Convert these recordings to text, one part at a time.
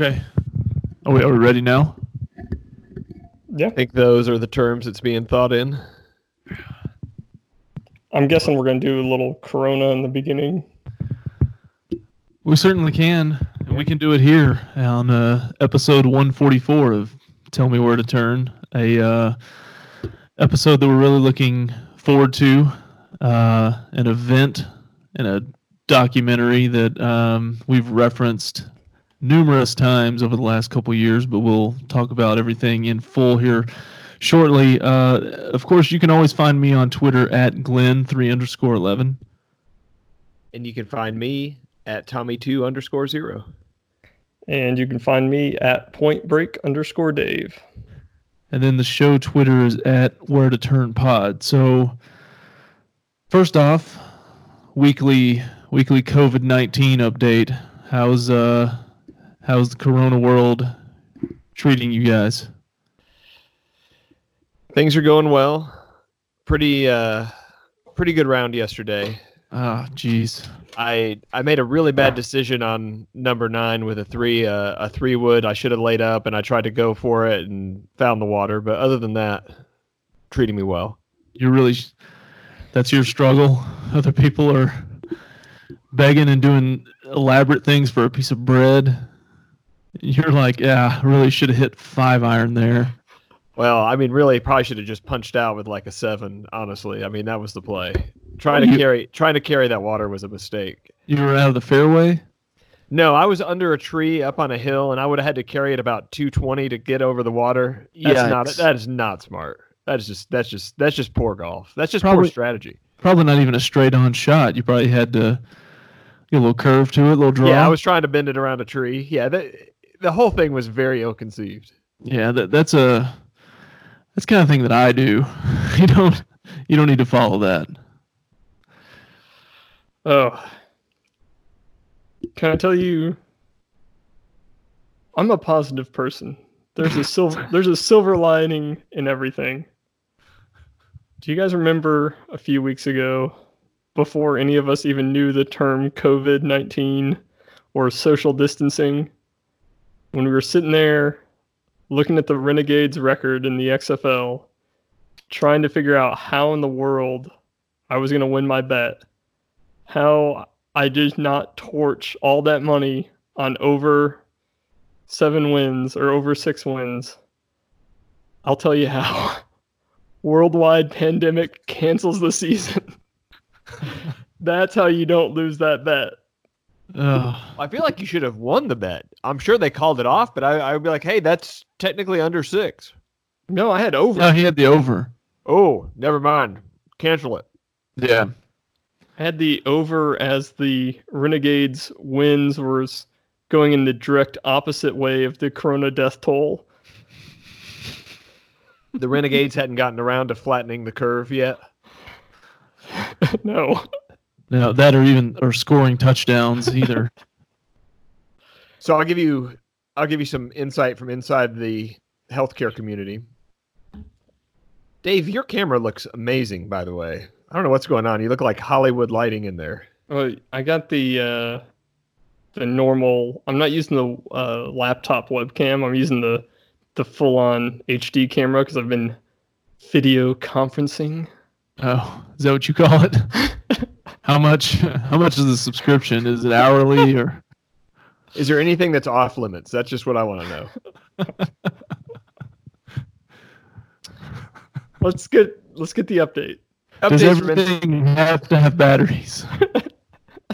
Okay. Are we, are we ready now? Yeah. I think those are the terms that's being thought in. I'm guessing we're going to do a little Corona in the beginning. We certainly can. And we can do it here on uh, episode 144 of Tell Me Where to Turn, a uh, episode that we're really looking forward to, uh, an event and a documentary that um, we've referenced numerous times over the last couple years, but we'll talk about everything in full here shortly. Uh, of course, you can always find me on Twitter at Glenn3 underscore 11. And you can find me at Tommy2 underscore zero. And you can find me at Point Break underscore Dave. And then the show Twitter is at Where to Turn Pod. So, first off, weekly weekly COVID nineteen update. How's uh how's the Corona world treating you guys? Things are going well. Pretty uh pretty good round yesterday. Ah, jeez. I I made a really bad decision on number nine with a three uh, a three wood. I should have laid up and I tried to go for it and found the water. But other than that, treating me well. You're really that's your struggle. Other people are begging and doing elaborate things for a piece of bread. You're like, yeah, I really should have hit five iron there. Well, I mean, really, probably should have just punched out with like a seven. Honestly, I mean, that was the play. Trying to You- carry trying to carry that water was a mistake. You were out of the fairway. No, I was under a tree up on a hill, and I would have had to carry it about 220 to get over the water. That's not that is not smart. That's just that's just that's just poor golf. That's just Probably- poor strategy. Probably not even a straight on shot. You probably had to get a little curve to it, a little draw. Yeah, I was trying to bend it around a tree. Yeah, that, the whole thing was very ill conceived. Yeah, that, that's a that's the kind of thing that I do. You don't you don't need to follow that. Oh. Can I tell you I'm a positive person. There's a silver there's a silver lining in everything. Do you guys remember a few weeks ago before any of us even knew the term COVID-19 or social distancing when we were sitting there looking at the Renegades record in the XFL trying to figure out how in the world I was going to win my bet how I did not torch all that money on over seven wins or over six wins. I'll tell you how. Worldwide pandemic cancels the season. That's how you don't lose that bet. Ugh. I feel like you should have won the bet. I'm sure they called it off, but I, I would be like, hey, that's technically under six. No, I had over. no, he had the over. Oh, never mind. Cancel it. Yeah. I had the over as the Renegades wins was going in the direct opposite way of the Corona death toll. The Renegades hadn't gotten around to flattening the curve yet. no. No, that or even or scoring touchdowns either. So I'll give you I'll give you some insight from inside the healthcare community. Dave, your camera looks amazing, by the way. I don't know what's going on. You look like Hollywood lighting in there. Well, I got the uh, the normal. I'm not using the uh, laptop webcam. I'm using the the full on HD camera because I've been video conferencing. Oh, is that what you call it? how much how much is the subscription? Is it hourly or Is there anything that's off limits? That's just what I want to know. Let's get let's get the update. does Updates ins- everything have to have batteries?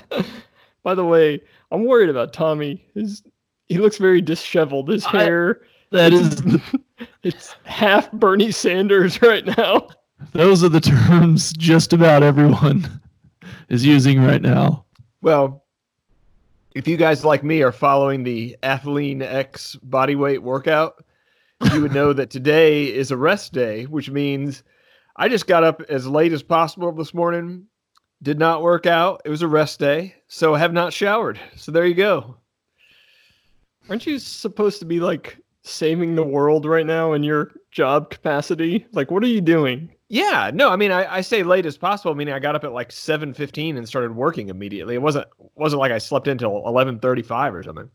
By the way, I'm worried about Tommy. His he looks very disheveled. His I- hair That is it's half Bernie Sanders right now. those are the terms just about everyone is using right now. Well, if you guys like me are following the Athlean X bodyweight workout, you would know that today is a rest day, which means I just got up as late as possible this morning. Did not work out. It was a rest day, so have not showered. So there you go. Aren't you supposed to be like saving the world right now in your job capacity? Like, what are you doing? Yeah, no, I mean I, I say late as possible, meaning I got up at like seven fifteen and started working immediately. It wasn't wasn't like I slept until eleven thirty five or something.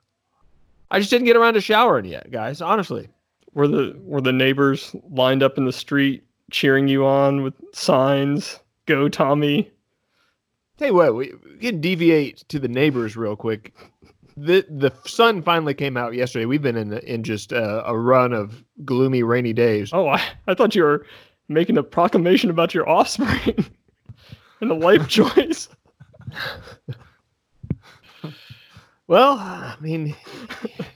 I just didn't get around to showering yet, guys. Honestly, Were the were the neighbors lined up in the street cheering you on with signs? Go Tommy! tell you what, we, we can deviate to the neighbors real quick. The the sun finally came out yesterday. We've been in in just a, a run of gloomy, rainy days. Oh, I, I thought you were making a proclamation about your offspring and a life choice. Well, I mean,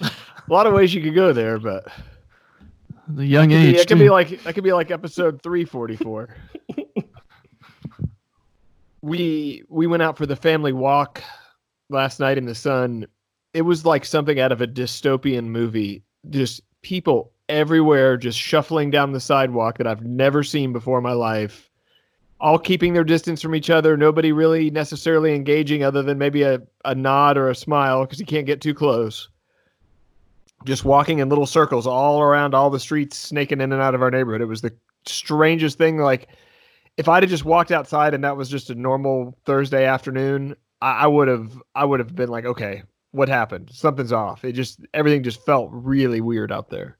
a lot of ways you could go there, but The young Yeah, age. it could be too. like that could be like episode 344. we we went out for the family walk last night in the sun. It was like something out of a dystopian movie. Just people everywhere just shuffling down the sidewalk that I've never seen before in my life. All keeping their distance from each other, nobody really necessarily engaging other than maybe a, a nod or a smile because you can't get too close just walking in little circles all around all the streets, snaking in and out of our neighborhood. It was the strangest thing. Like, if I'd have just walked outside and that was just a normal Thursday afternoon, I, I would have, I would have been like, okay, what happened? Something's off. It just, everything just felt really weird out there.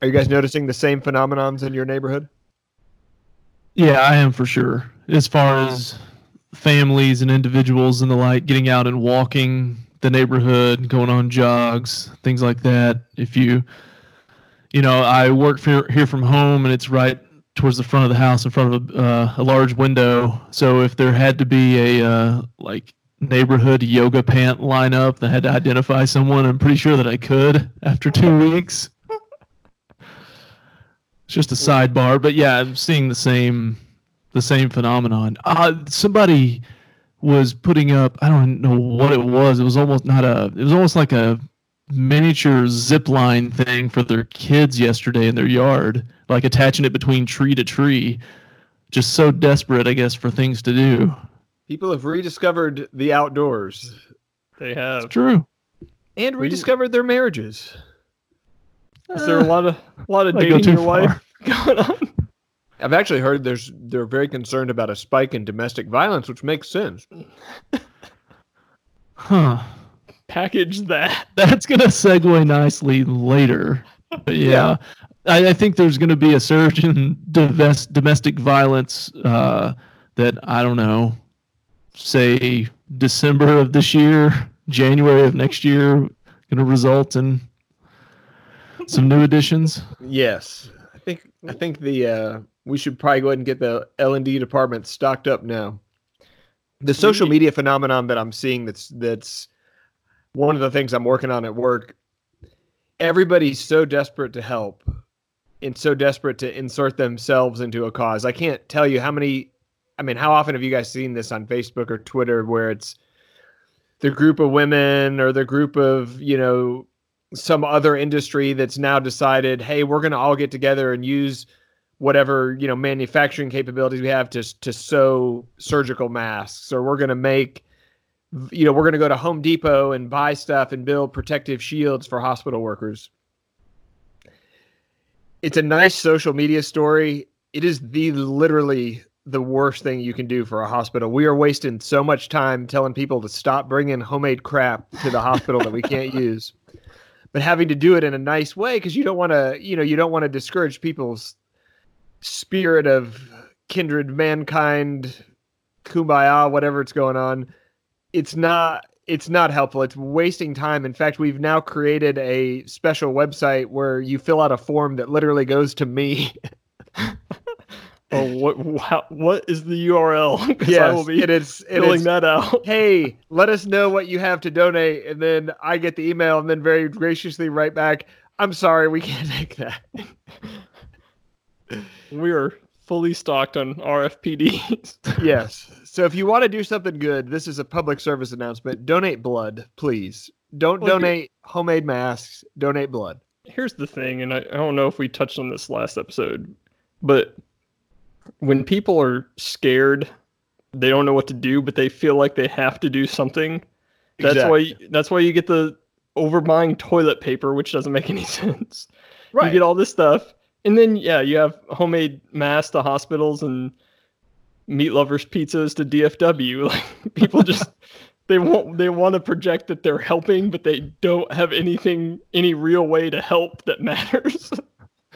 Are you guys noticing the same phenomenons in your neighborhood? Yeah, I am for sure. As far as families and individuals and the like getting out and walking the neighborhood, going on jogs, things like that. If you, you know, I work for, here from home and it's right towards the front of the house in front of a, uh, a large window. So if there had to be a uh, like neighborhood yoga pant lineup that had to identify someone, I'm pretty sure that I could after two weeks. It's just a sidebar, but yeah, I'm seeing the same the same phenomenon. Uh somebody was putting up I don't know what it was. It was almost not a it was almost like a miniature zip line thing for their kids yesterday in their yard, like attaching it between tree to tree. Just so desperate, I guess, for things to do. People have rediscovered the outdoors They have. It's True. and rediscovered their marriages. Is there a lot of a lot of Might go dating too your wife going on? I've actually heard there's they're very concerned about a spike in domestic violence, which makes sense. Huh. Package that. That's gonna segue nicely later. But yeah, I, I think there's gonna be a surge in divest, domestic violence uh, that I don't know, say December of this year, January of next year, gonna result in some new additions. Yes, I think I think the uh, we should probably go ahead and get the L and D department stocked up now. The social media phenomenon that I'm seeing that's that's one of the things I'm working on at work. Everybody's so desperate to help and so desperate to insert themselves into a cause. I can't tell you how many I mean, how often have you guys seen this on Facebook or Twitter where it's the group of women or the group of, you know, some other industry that's now decided, hey, we're going to all get together and use whatever you know manufacturing capabilities we have to to sew surgical masks, or we're going to make, you know, we're going to go to Home Depot and buy stuff and build protective shields for hospital workers. It's a nice social media story. It is the literally the worst thing you can do for a hospital. We are wasting so much time telling people to stop bringing homemade crap to the hospital that we can't use but having to do it in a nice way because you don't want to you know you don't want to discourage people's spirit of kindred mankind kumbaya whatever it's going on. It's not it's not helpful. It's wasting time. In fact we've now created a special website where you fill out a form that literally goes to me Oh, what wow, what is the URL? 'Cause I will be it is it filling is that out. hey, let us know what you have to donate. And then I get the email and then very graciously write back, I'm sorry, we can't take that. We are fully stocked on RFPDs. yes. So if you want to do something good, this is a public service announcement. Donate blood, please. Don't Well, donate homemade masks, donate blood. Here's the thing, and I, I don't know if we touched on this last episode, but when people are scared, they don't know what to do, but they feel like they have to do something. That's Exactly. why that's why you get the overbuying toilet paper, which doesn't make any sense. Right. You get all this stuff, and then yeah, you have homemade masks to hospitals and meat lovers pizzas to DFW. Like people just they want they want to project that they're helping, but they don't have anything any real way to help that matters.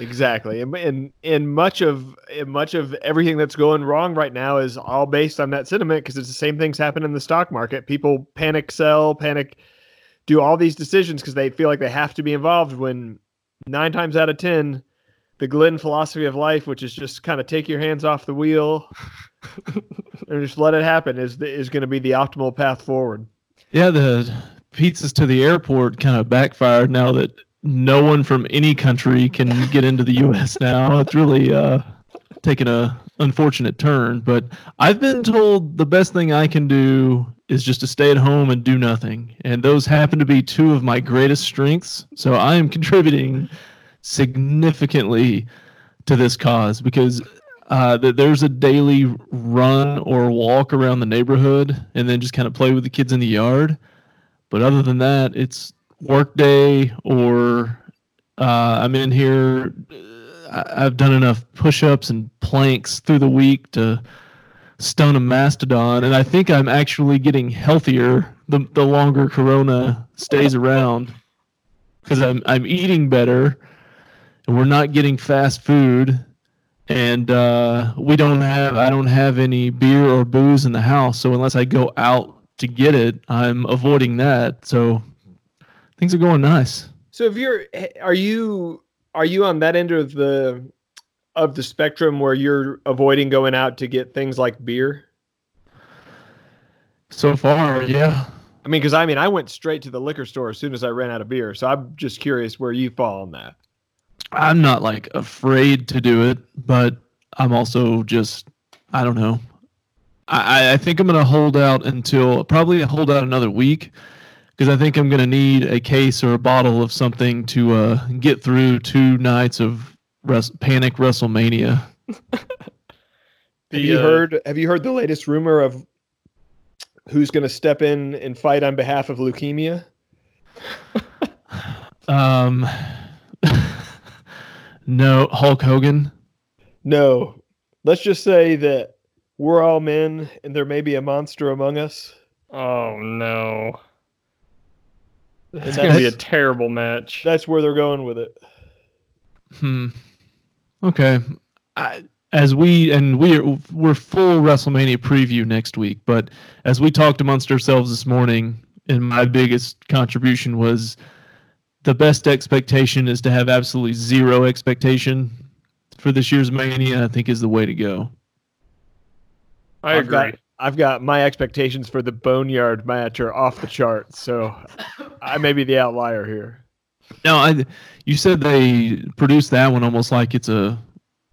Exactly, and and, and much of and much of everything that's going wrong right now is all based on that sentiment because it's the same things happen in the stock market. People panic sell, panic, do all these decisions because they feel like they have to be involved. When nine times out of ten, the Glenn philosophy of life, which is just kind of take your hands off the wheel and just let it happen, is is going to be the optimal path forward. Yeah, the pizzas to the airport kind of backfired now that no one from any country can get into the U.S. now. It's really uh, taken a unfortunate turn. But I've been told the best thing I can do is just to stay at home and do nothing, and those happen to be two of my greatest strengths. So I am contributing significantly to this cause because uh, there's a daily run or walk around the neighborhood and then just kind of play with the kids in the yard. But other than that, it's work day or uh, I'm in here. uh, I've done enough push-ups and planks through the week to stone a mastodon, and I think I'm actually getting healthier the the longer Corona stays around because I'm I'm eating better, and we're not getting fast food, and uh, we don't have I don't have any beer or booze in the house, so unless I go out to get it, I'm avoiding that. So things are going nice. So if you're are you are you on that end of the of the spectrum where you're avoiding going out to get things like beer? So far, yeah. I mean, because I mean, I went straight to the liquor store as soon as I ran out of beer. So I'm just curious where you fall on that. I'm not like afraid to do it, but I'm also just I don't know. I, I think I'm gonna hold out until probably hold out another week because I think I'm gonna need a case or a bottle of something to uh, get through two nights of res- panic WrestleMania. Have you uh, heard? Have you heard the latest rumor of who's going to step in and fight on behalf of leukemia? Um, no, Hulk Hogan. No. Let's just say that we're all men, and there may be a monster among us. Oh no. It's And gonna be a terrible match. That's where they're going with it. Hmm. Okay. I, as we and we're we're full WrestleMania preview next week, but as we talked amongst ourselves this morning, and my biggest contribution was the best expectation is to have absolutely zero expectation for this year's Mania. I think is the way to go. I I've agree. got I've got my expectations for the Boneyard match are off the charts, so I may be the outlier here. No, I you said they produced that one almost like it's a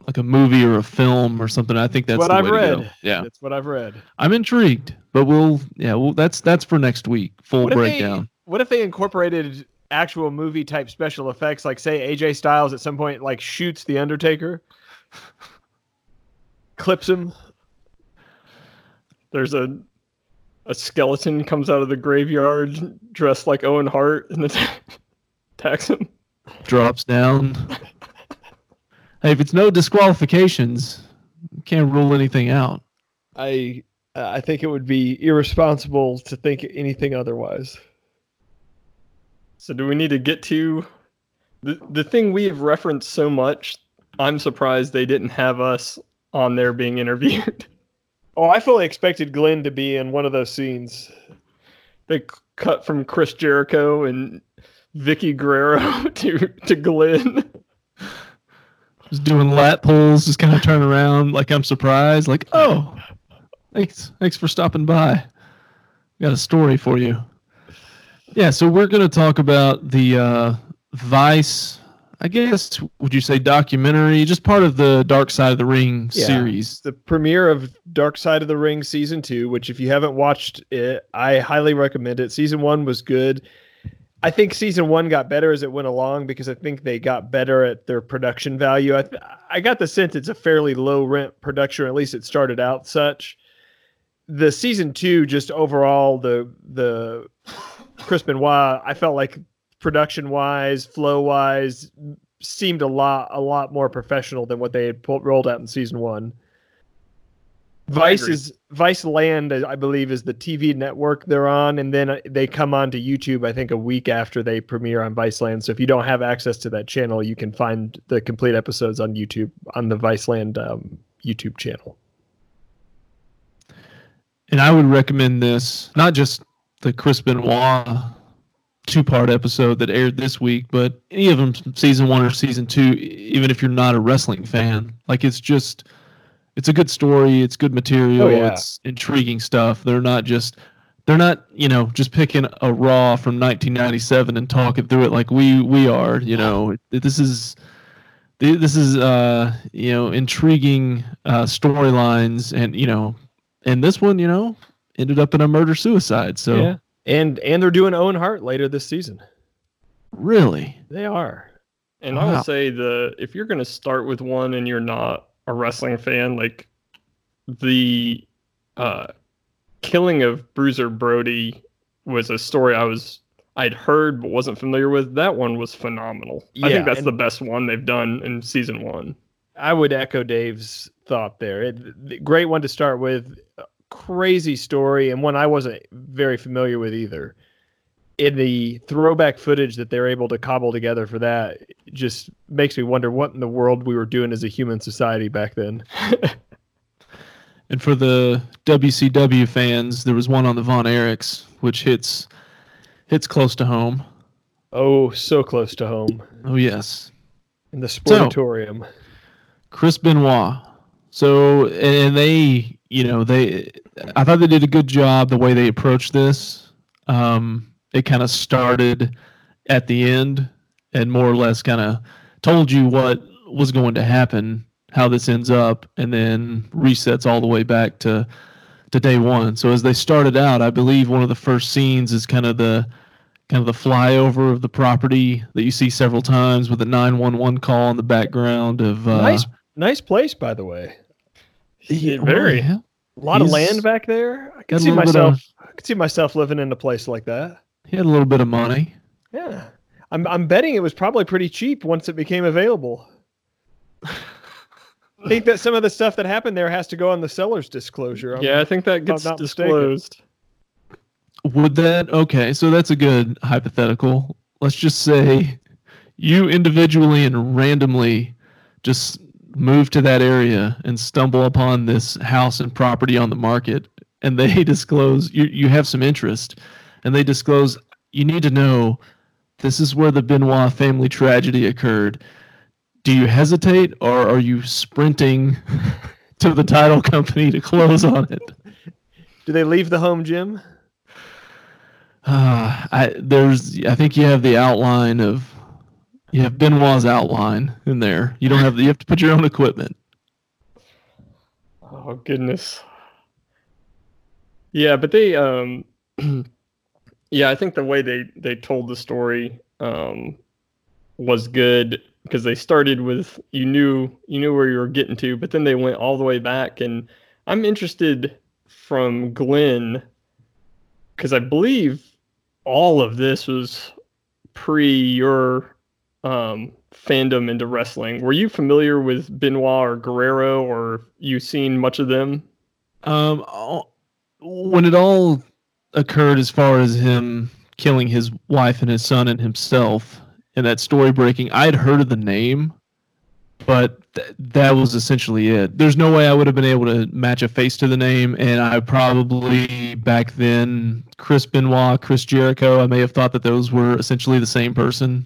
like a movie or a film or something. I think that's what the I've way to go. read. Yeah, That's what I've read. I'm intrigued, but we'll yeah, well that's that's for next week. Full What if they- breakdown. What if they incorporated actual movie type special effects, like say AJ Styles at some point like shoots the Undertaker, clips him? There's a a skeleton comes out of the graveyard dressed like Owen Hart and attacks him. drops down. hey, if it's no disqualifications, can't rule anything out. I I think it would be irresponsible to think anything otherwise. So do we need to get to the the thing we have referenced so much? I'm surprised they didn't have us on there being interviewed. Oh, I fully expected Glenn to be in one of those scenes. they cut from Chris Jericho and Vickie Guerrero to to Glenn. Just doing lat pulls, just kind of turn around like I'm surprised, like, oh, thanks, thanks for stopping by. Got a story for you. Yeah, so we're going to talk about the uh, Vice, I guess, would you say documentary, just part of the Dark Side of the Ring Yeah. series. the premiere of Dark Side of the Ring season two, which if you haven't watched it, I highly recommend it. Season one was good. I think season one got better as it went along because I think they got better at their production value. I, th- I got the sense it's a fairly low rent production, or at least it started out such. The season two, just overall, the the Chris Benoit, I felt like production wise, flow wise, seemed a lot a lot more professional than what they had pulled, rolled out in season one Vice is Vice Land, I believe, is the TV network they're on, and then uh, they come on to YouTube. I think a week after they premiere on Vice Land. So if you don't have access to that channel, you can find the complete episodes on YouTube on the Vice Land um, YouTube channel. And I would recommend this, not just the Chris Benoit two part episode that aired this week, but any of them, season one or season two, even if you're not a wrestling fan. Like it's just, it's a good story. It's good material. Oh, yeah. It's intriguing stuff. They're not just, they're not, you know, just picking a Raw from 1997 and talking through it like we we are. You know, this is this is uh you know intriguing uh storylines and you know and this one you know ended up in a murder suicide so Yeah. And and they're doing Owen Hart later this season. really They are. And I Wow. would say the if you're gonna start with one and you're not a wrestling fan, like the uh, killing of Bruiser Brody was a story I was I'd heard but wasn't familiar with. That one was phenomenal. I think that's the best one they've done in season one. I would echo Dave's thought there. It, great one to start with. Crazy story, and one I wasn't very familiar with either. In the throwback footage that they're able to cobble together for that, just makes me wonder what in the world we were doing as a human society back then. and for the WCW fans there was one on the Von Erichs which hits hits close to home Oh, so close to home oh yes in the sportatorium. Chris Benoit. So, and they, you know, they, I thought they did a good job the way they approached this. Um, it kind of started at the end and more or less kind of told you what was going to happen, how this ends up, and then resets all the way back to to day one. So as they started out, I believe one of the first scenes is kind of the kind of the flyover of the property that you see several times with a 911 call in the background of uh, nice, nice place, by the way. Yeah, very. yeah. A lot of land back there. I could see myself. of- I could see myself living in a place like that. He had a little bit of money. Yeah. I'm I'm betting it was probably pretty cheap once it became available. I think that some of the stuff that happened there has to go on the seller's disclosure. I'm- Yeah, I think that gets not mistaken. disclosed. Would that okay? So that's a good hypothetical. Let's just say you individually and randomly just move to that area and stumble upon this house and property on the market, and they disclose you you have some interest, and they disclose you need to know this is where the Benoit family tragedy occurred. Do you hesitate or are you sprinting to the title company to close on it? Do they leave the home gym? Uh, I there's I think you have the outline of you have Benoit's outline in there. You don't have the, you have to put your own equipment. Oh goodness. Yeah, but they um yeah, I think the way they they told the story um was good because they started with you knew you knew where you were getting to, but then they went all the way back and I'm interested from Glenn cuz I believe all of this was pre your um fandom into wrestling. Were you familiar with Benoit or Guerrero, or you seen much of them? Um, when it all occurred, as far as him killing his wife and his son and himself, and that story breaking, I'd heard of the name, but th- that was essentially it. There's no way I would have been able to match a face to the name, and I probably back then Chris Benoit, Chris Jericho, I may have thought that those were essentially the same person.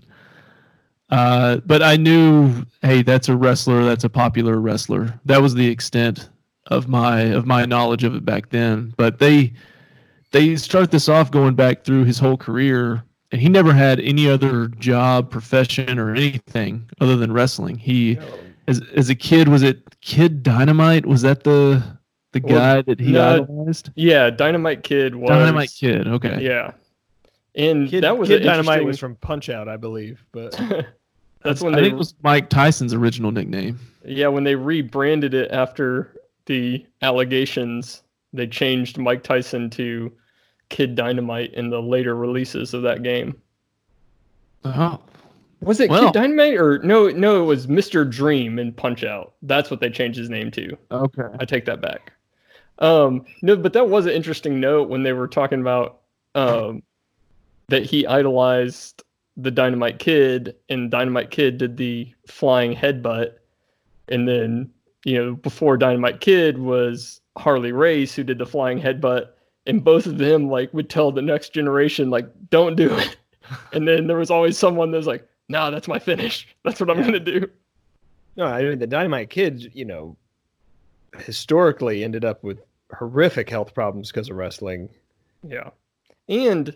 Uh, but I knew, hey, that's a wrestler. That's a popular wrestler. That was the extent of my of my knowledge of it back then. But they they start this off going back through his whole career, and he never had any other job, profession, or anything other than wrestling. He, as as a kid, was it Kid Dynamite? Was that the the Well, guy that he no, idolized? Yeah, Dynamite Kid was Dynamite Kid. Okay. Yeah, and Kid, that was Kid an Dynamite was from Punch Out, I believe. But That's when I they think it was Mike Tyson's original nickname. yeah when they rebranded it after the allegations. They changed Mike Tyson to Kid Dynamite in the later releases of that game. Oh, Was it Well- Kid Dynamite or no? No, it was Mr. Dream in Punch Out. That's what they changed his name to. okay. I take that back. Um, no, but that was an interesting note when they were talking about um, that he idolized the Dynamite Kid, and Dynamite Kid did the flying headbutt, and then you know before Dynamite Kid was Harley Race who did the flying headbutt, and both of them like would tell the next generation like don't do it, and then there was always someone that was like, no, that's my finish. That's what I'm Yeah. gonna do. No, I mean the Dynamite Kid, you know, historically ended up with horrific health problems because of wrestling. Yeah, and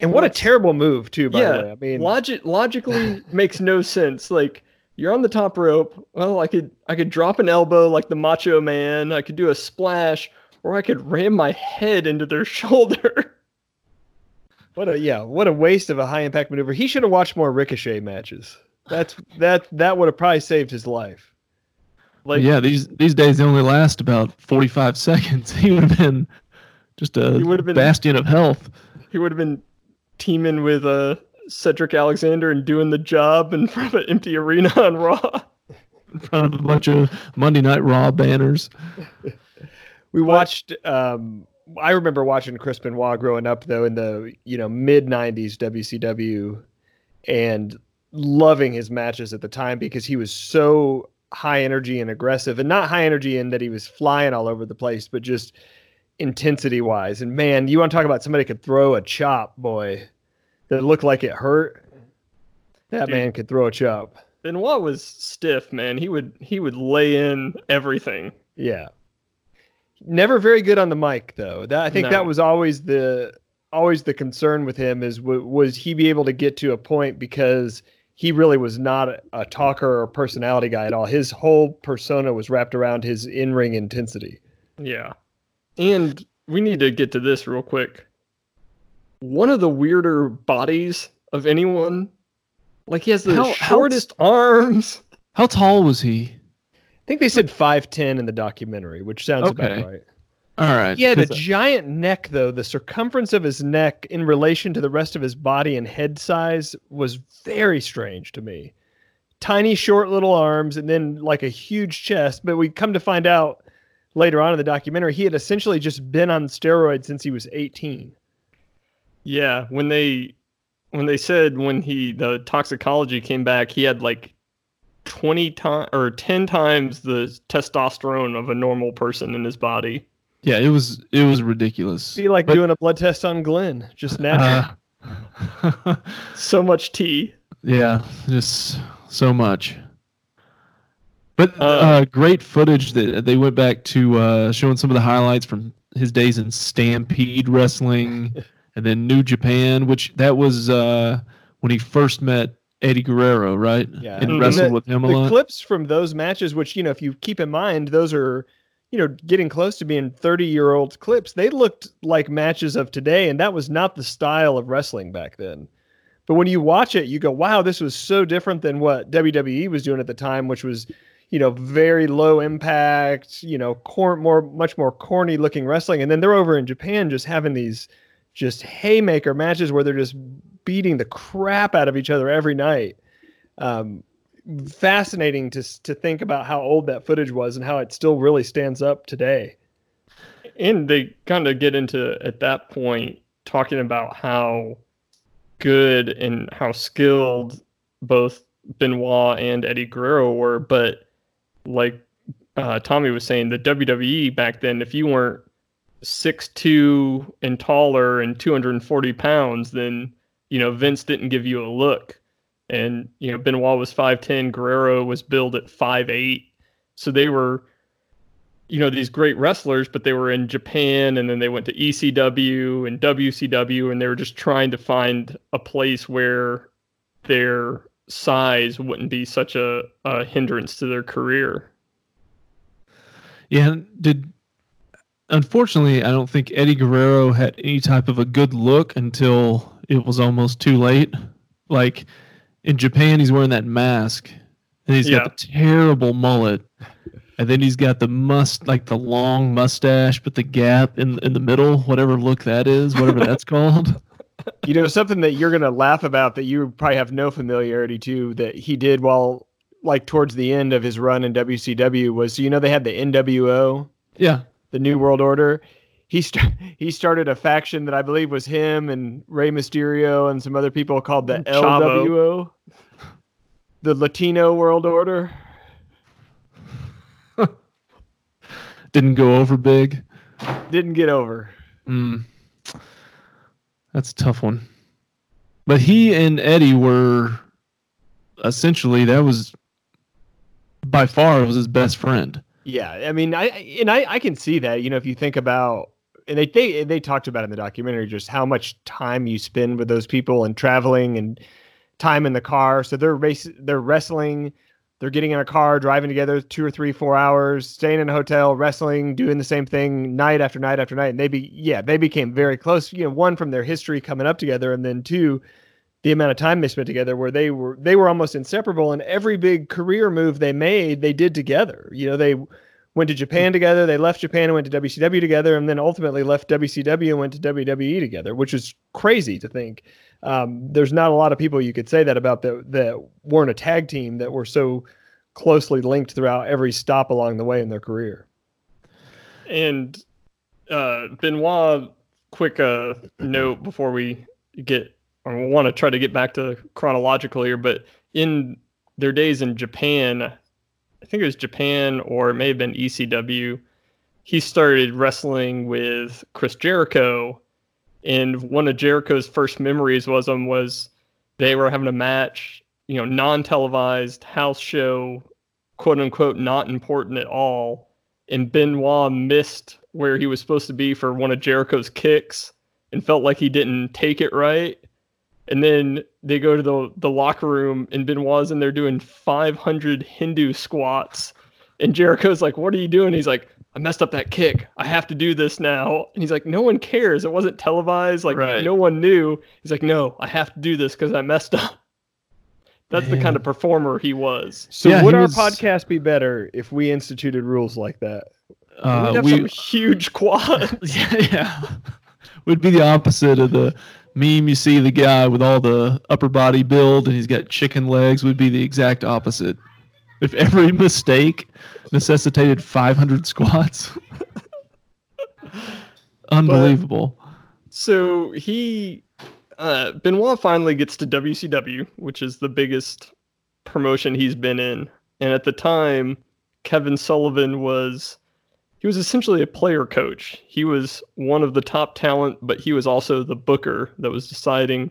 And what a terrible move too, by Yeah, the way. I mean, logic logically makes no sense. Like you're on the top rope. Well, I could I could drop an elbow like the Macho Man. I could do a splash, or I could ram my head into their shoulder. what a yeah, what a waste of a high impact maneuver. He should have watched more Ricochet matches. That's that that would have probably saved his life. like yeah, these these days they only last about forty five seconds. He would have been just a He would have been- bastion of health. he would have been teaming with uh, Cedric Alexander and doing the job in front of an empty arena on Raw. in front of a bunch of Monday Night Raw banners. We watched um I remember watching Chris Benoit growing up though in the, you know, mid 90s WCW and loving his matches at the time because he was so high energy and aggressive and not high energy in that he was flying all over the place but just intensity wise and man you want to talk about somebody could throw a chop boy that looked like it hurt that Dude. man could throw a chop Benoit was stiff, man. He would he would lay in everything. Yeah. Never very good on the mic though. That I think No. that was always the always the concern with him is w- was he be able to get to a point because he really was not a, a talker or personality guy at all. His whole persona was wrapped around his in-ring intensity. Yeah. And we need to get to this real quick. One of the weirder bodies of anyone. Like he has the How- how- shortest arms. How tall was he? I think they said 5'10 in the documentary, which sounds Okay. about right. All right. He had a giant neck, though. The circumference of his neck in relation to the rest of his body and head size was very strange to me. Tiny, short little arms, and then like a huge chest. But we come to find out later on in the documentary, he had essentially just been on steroids since he was 18. Yeah, when they when they said when he the toxicology came back, he had like 20 times or 10 times the testosterone of a normal person in his body. yeah, it was it was ridiculous. Be like But- doing a blood test on Glenn, just natural. Uh, So much tea. yeah, just so much. But Uh, uh, great footage that they went back to uh, showing some of the highlights from his days in Stampede Wrestling and then New Japan, which that was uh, when he first met Eddie Guerrero, right? Yeah. and wrestled The- with him a the lot. clips from those matches, which you know, if you keep in mind, those are you know getting close to being 30 year old clips. They looked like matches of today, and that was not the style of wrestling back then. But when you watch it, you go, "Wow, this was so different than what WWE was doing at the time, which was." You know, very low impact. You know, cor- more, much more corny looking wrestling, and then they're over in Japan just having these just haymaker matches where they're just beating the crap out of each other every night. Um, fascinating to to think about how old that footage was and how it still really stands up today. And they kind of get into at that point talking about how good and how skilled both Benoit and Eddie Guerrero were, but like uh, Tommy was saying, the WWE back then, if you weren't six two and taller and 240 pounds, then you know Vince didn't give you a look. And you know Benoit was 5'10, Guerrero was billed at 5'8. So they were you know these great wrestlers, but they were in Japan and then they went to ECW and WCW and they were just trying to find a place where their size wouldn't be such a, a hindrance to their career. Yeah, did unfortunately, I don't think Eddie Guerrero had any type of a good look until it was almost too late. Like in Japan, he's wearing that mask, and he's Yeah. got the terrible mullet, and then he's got the must like the long mustache, but the gap in in the middle, whatever look that is, whatever that's called. You know, something that you're gonna laugh about that you probably have no familiarity to that he did while like towards the end of his run in WCW was you know they had the NWO. Yeah, the New World Order. He st- he started a faction that I believe was him and Rey Mysterio and some other people called the Chavo. LWO, the Latino World Order. Didn't go over big. Didn't get over. Mm. That's a tough one. But he and Eddie were essentially that was by far was his best friend. Yeah, I mean, I and I, I can see that. You know, if you think about, and they they they talked about in the documentary just how much time you spend with those people and traveling and time in the car. So they're race, they're wrestling, they're getting in a car, driving together two or three, four hours, staying in a hotel, wrestling, doing the same thing night after night after night. And they be yeah, they became very close. You know, one from their history coming up together, and then two, the amount of time they spent together where they were they were almost inseparable and every big career move they made they did together you know they went to japan together they left japan and went to wcw together and then ultimately left wcw and went to wwe together which is crazy to think um, there's not a lot of people you could say that about that that weren't a tag team that were so closely linked throughout every stop along the way in their career And uh, Benoit, quick uh, note before we get, we want to try to get back to chronological here, but in their days in Japan, I think it was Japan or it may have been ECW, he started wrestling with Chris Jericho. And one of Jericho's first memories was him was they were having a match, you know, non-televised house show, quote unquote, not important at all and Benoit missed where he was supposed to be for one of Jericho's kicks and felt like he didn't take it right. And then they go to the, the locker room and Benoit's in there doing 500 Hindu squats. And Jericho's like, What are you doing? He's like, I messed up that kick. I have to do this now. And he's like, No one cares. It wasn't televised. Like, Right. no one knew. He's like, No, I have to do this because I messed up. That's the kind of performer he was. so Yeah, would he our was- podcast be better if we instituted rules like that Uh, We'd have we some huge quads. yeah, yeah. Would be the opposite of the meme you see the guy with all the upper body build and he's got chicken legs would be the exact opposite. If every mistake necessitated 500 squats. Unbelievable. So he, uh, Benoit finally gets to WCW, which is the biggest promotion he's been in. And at the time, Kevin Sullivan was, he was essentially a player coach. He was one of the top talent, but he was also the booker that was deciding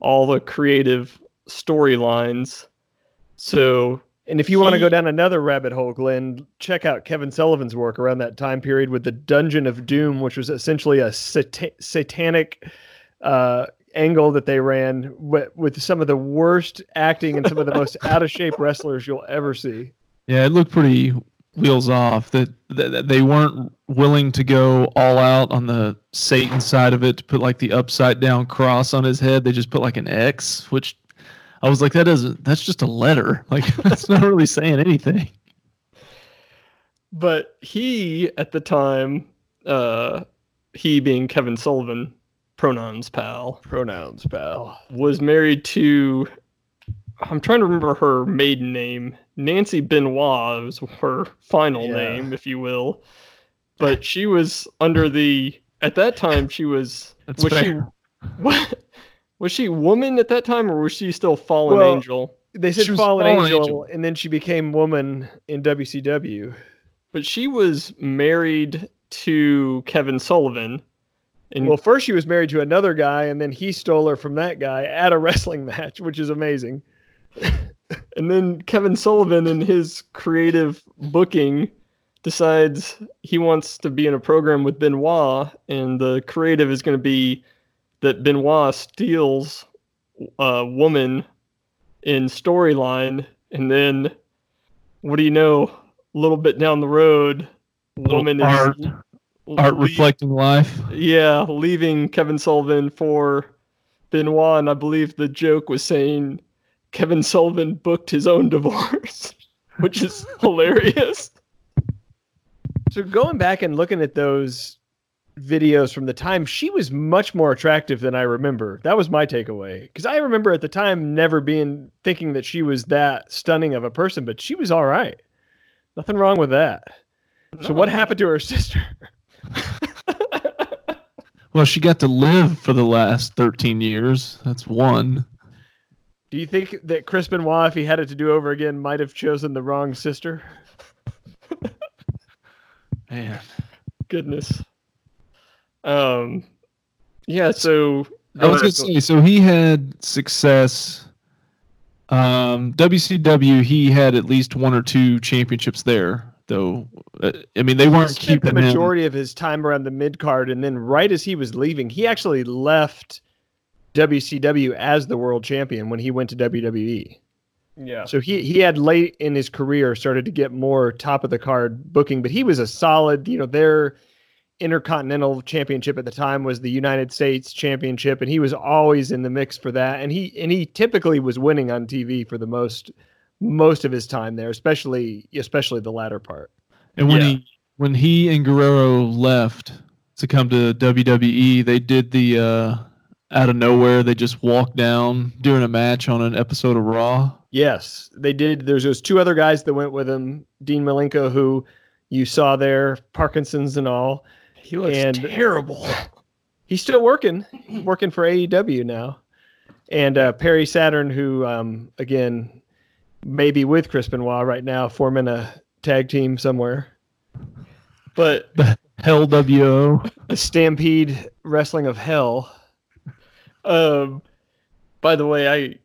all the creative storylines. So And if you want to go down another rabbit hole, Glenn, check out Kevin Sullivan's work around that time period with the Dungeon of Doom, which was essentially a sata- satanic uh, angle that they ran with, with some of the worst acting and some of the most out of shape wrestlers you'll ever see. Yeah, it looked pretty wheels off that, that that they weren't willing to go all out on the Satan side of it to put like the upside down cross on his head. They just put like an X, which I was like, that doesn't. That's just a letter. Like that's not really saying anything. But he, at the time, uh, he being Kevin Sullivan, pronouns pal, Pronouns, pal. was married to. I'm trying to remember her maiden name. Nancy Benoit was her final Yeah. name, if you will. But she was under the. At that time, she was. That's was fair. she? What, was she woman at that time, or was she still fallen Well, angel? They said She was Fallen, Fallen Angel, Angel. and then she became woman in WCW. But she was married to Kevin Sullivan. And Well, first she was married to another guy, and then he stole her from that guy at a wrestling match, which is amazing. And then Kevin Sullivan, in his creative booking, decides he wants to be in a program with Benoit, and the creative is going to be that Benoit steals a woman in storyline, and then what do you know? A little bit down the road, woman art, is art lea- reflecting life. yeah, leaving Kevin Sullivan for Benoit, and I believe the joke was saying Kevin Sullivan booked his own divorce, which is hilarious. So going back and looking at those videos from the time, she was much more attractive than I remember. That was my takeaway. Because I remember at the time never being thinking that she was that stunning of a person, but she was all right. Nothing wrong with that. So what happened to her sister? Well, she got to live for the last 13 years. That's one. Do you think that Chris Benoit, if he had it to do over again, might have chosen the wrong sister? Man. Goodness. Um, yeah. So I was gonna say, so he had success. Um, WCW, he had at least one or two championships there, though. Uh, I mean, they he weren't spent the keeping him. majority of his time around the mid card, and then right as he was leaving, he actually left WCW as the world champion when he went to WWE. yeah. So he he had late in his career started to get more top of the card booking, but he was a solid, you know, their intercontinental championship at the time was the United States championship and he was always in the mix for that and he and he typically was winning on TV for the most most of his time there, especially especially the latter part. And when Yeah. he when he and Guerrero left to come to WWE, they did the uh, out of nowhere. They just walked down during a match on an episode of Raw. Yes, they did. There's those two other guys that went with him, Dean Malenko, who you saw there, Parkinson's and all. He looks and- terrible. He's still working, working for AEW now. And uh, Perry Saturn, who um, again, maybe with Chris Benoit right now, forming a tag team somewhere. But Hell WO. The Stampede Wrestling of Hell. um, by the way, I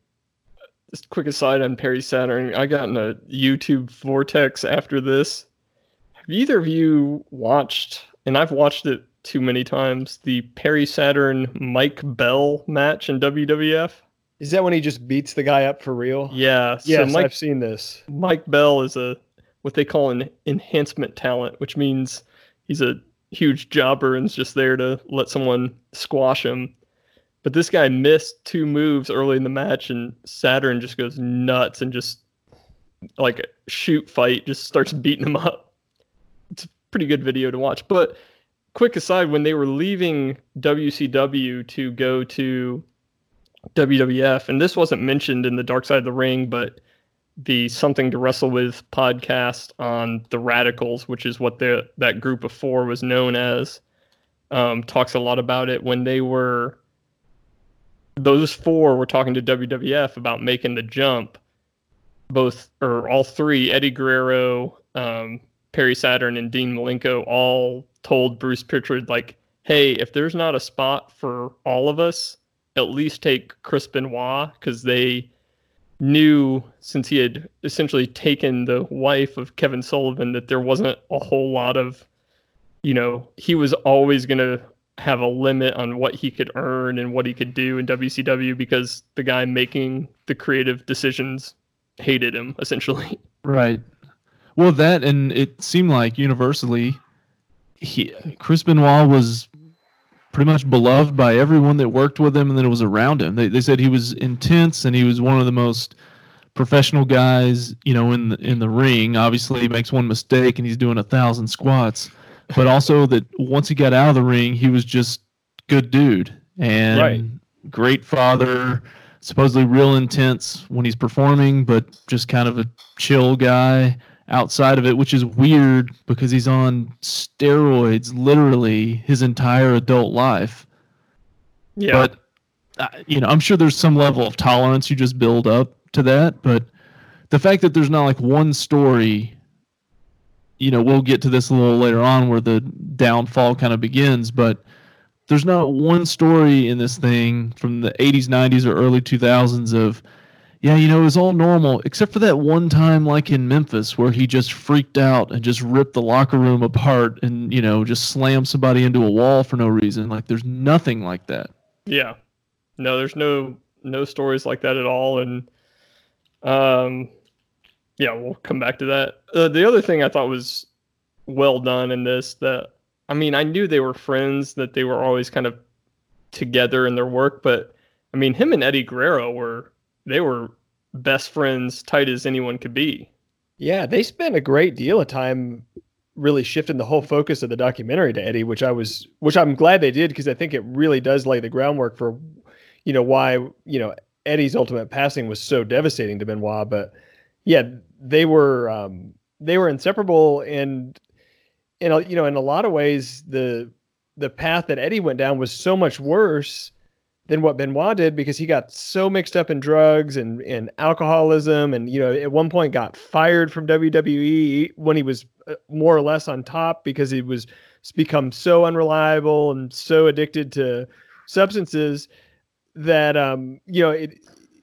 just quick aside on Perry Saturn. I got in a YouTube vortex after this. Have either of you watched? And I've watched it too many times. The Perry Saturn Mike Bell match in WWF. Is that when he just beats the guy up for real? Yeah. So Yes, Mike I've seen this. Mike Bell is a what they call an enhancement talent, which means he's a huge jobber and is just there to let someone squash him. But this guy missed two moves early in the match, and Saturn just goes nuts and just like a shoot fight, just starts beating him up. Pretty good video to watch. But quick aside, when they were leaving WCW to go to WWF, and this wasn't mentioned in the Dark Side of the Ring, but the Something to Wrestle With podcast on the Radicals, which is what the that group of four was known as, um, talks a lot about it when they were. Those four were talking to WWF about making the jump. Both or all three, Eddie Guerrero, um, Perry Saturn, and Dean Malenko, all told Bruce Pritchard like, "Hey, if there's not a spot for all of us, at least take Chris Benoit because they." knew since he had essentially taken the wife of Kevin Sullivan that there wasn't a whole lot of, you know, he was always going to have a limit on what he could earn and what he could do in WCW because the guy making the creative decisions hated him essentially. Right. Well, that and it seemed like universally, he Chris Benoit was pretty much beloved by everyone that worked with him and that was around him. They they said he was intense and he was one of the most professional guys, you know, in the in the ring. Obviously, he makes one mistake and he's doing a thousand squats, but also that once he got out of the ring, he was just good dude and Right. great father. Supposedly real intense when he's performing, but just kind of a chill guy outside of it, which is weird because he's on steroids literally his entire adult life. Yeah. But uh, you know, I'm sure there's some level of tolerance you just build up to that. But the fact that there's not like one story, you know, we'll get to this a little later on where the downfall kind of begins. But there's not one story in this thing from the 80s, 90s, or early 2000s of yeah, you know, it was all normal except for that one time, like in Memphis, where he just freaked out and just ripped the locker room apart and, you know, just slammed somebody into a wall for no reason. Like, there's nothing like that. Yeah. No, there's no no stories like that at all, and um, yeah, we'll come back to that. Uh, the other thing I thought was well done in this that I mean I knew they were friends, that they were always kind of together in their work, but I mean him and Eddie Guerrero were they were best friends, tight as anyone could be. Yeah, they spent a great deal of time really shifting the whole focus of the documentary to Eddie, which I was which I'm glad they did because I think it really does lay the groundwork for you know why, you know, Eddie's ultimate passing was so devastating to Benoit, but yeah, they were um they were inseparable and in a, you know, in a lot of ways, the the path that Eddie went down was so much worse than what Benoit did because he got so mixed up in drugs and, and alcoholism and you know at one point got fired from WWE when he was uh, more or less on top because he was become so unreliable and so addicted to substances that um you know it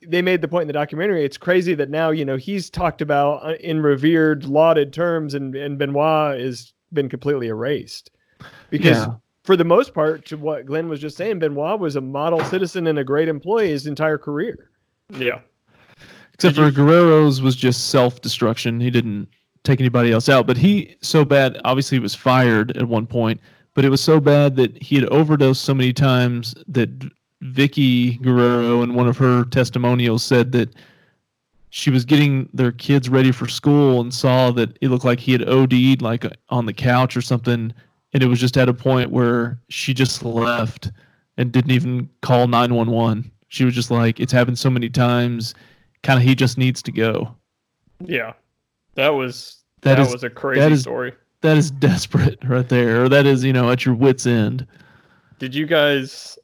they made the point in the documentary it's crazy that now you know he's talked about uh, in revered lauded terms and and Benoit is been completely erased because Yeah. For the most part, to what Glenn was just saying, Benoit was a model citizen and a great employee his entire career. Yeah. Except Did for Guerrero's was just self destruction. He didn't take anybody else out. But he so bad obviously he was fired at one point, but it was so bad that he had overdosed so many times that Vickie Guerrero in one of her testimonials said that she was getting their kids ready for school and saw that it looked like he had OD'd like on the couch or something and it was just at a point where she just left and didn't even call 911. She was just like it's happened so many times kind of he just needs to go. Yeah. That was That that, is- was a crazy that is- story. That is desperate right there, or that is you know at your wits end. Did you guys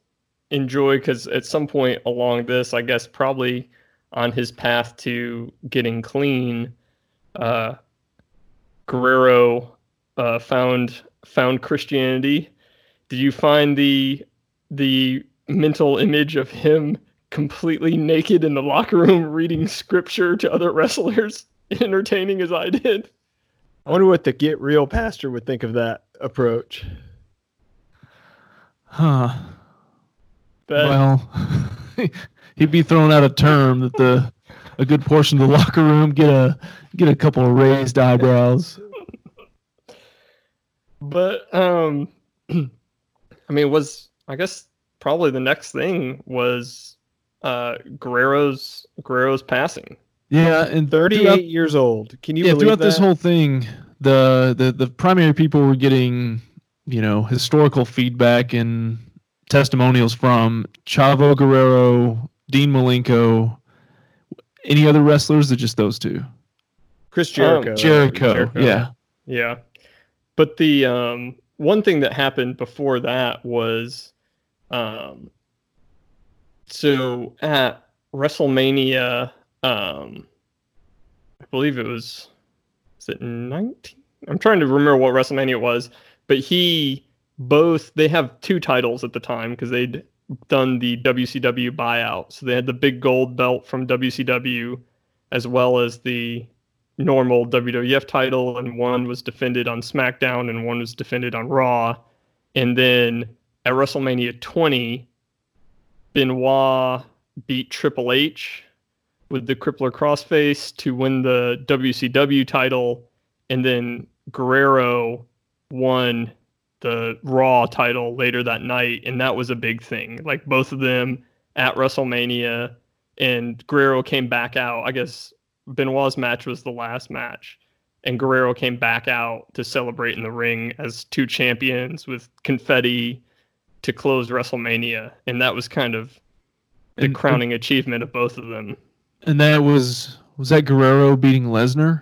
enjoy because at some point along this, I guess probably on his path to getting clean, uh, Guerrero uh, found found Christianity. Did you find the the mental image of him completely naked in the locker room reading scripture to other wrestlers entertaining as I did? I wonder what the get real pastor would think of that approach. Huh. That well, he'd be throwing out a term that the a good portion of the locker room get a get a couple of raised eyebrows. But um, I mean, was I guess probably the next thing was uh Guerrero's Guerrero's passing. Yeah, and 38 years old. Can you yeah, throughout that? this whole thing, the, the the primary people were getting, you know, historical feedback and testimonials from Chavo Guerrero, Dean Malenko, any other wrestlers or just those two? Chris Jericho. Um, Jericho, Jericho. yeah. Yeah, but the um one thing that happened before that was um so at WrestleMania um I believe it was was it 19 I'm trying to remember what WrestleMania was but he both they have two titles at the time because they'd done the WCW buyout. So they had the big gold belt from WCW as well as the normal WWF title, and one was defended on SmackDown, and one was defended on Raw. And then at WrestleMania 20, Benoit beat Triple H with the Crippler Crossface to win the WCW title, and then Guerrero won the Raw title later that night, and that was a big thing. Like both of them at WrestleMania, and Guerrero came back out. I guess Benoit's match was the last match, and Guerrero came back out to celebrate in the ring as two champions with confetti to close WrestleMania, and that was kind of the And- crowning achievement of both of them. And that was was that Guerrero beating Lesnar?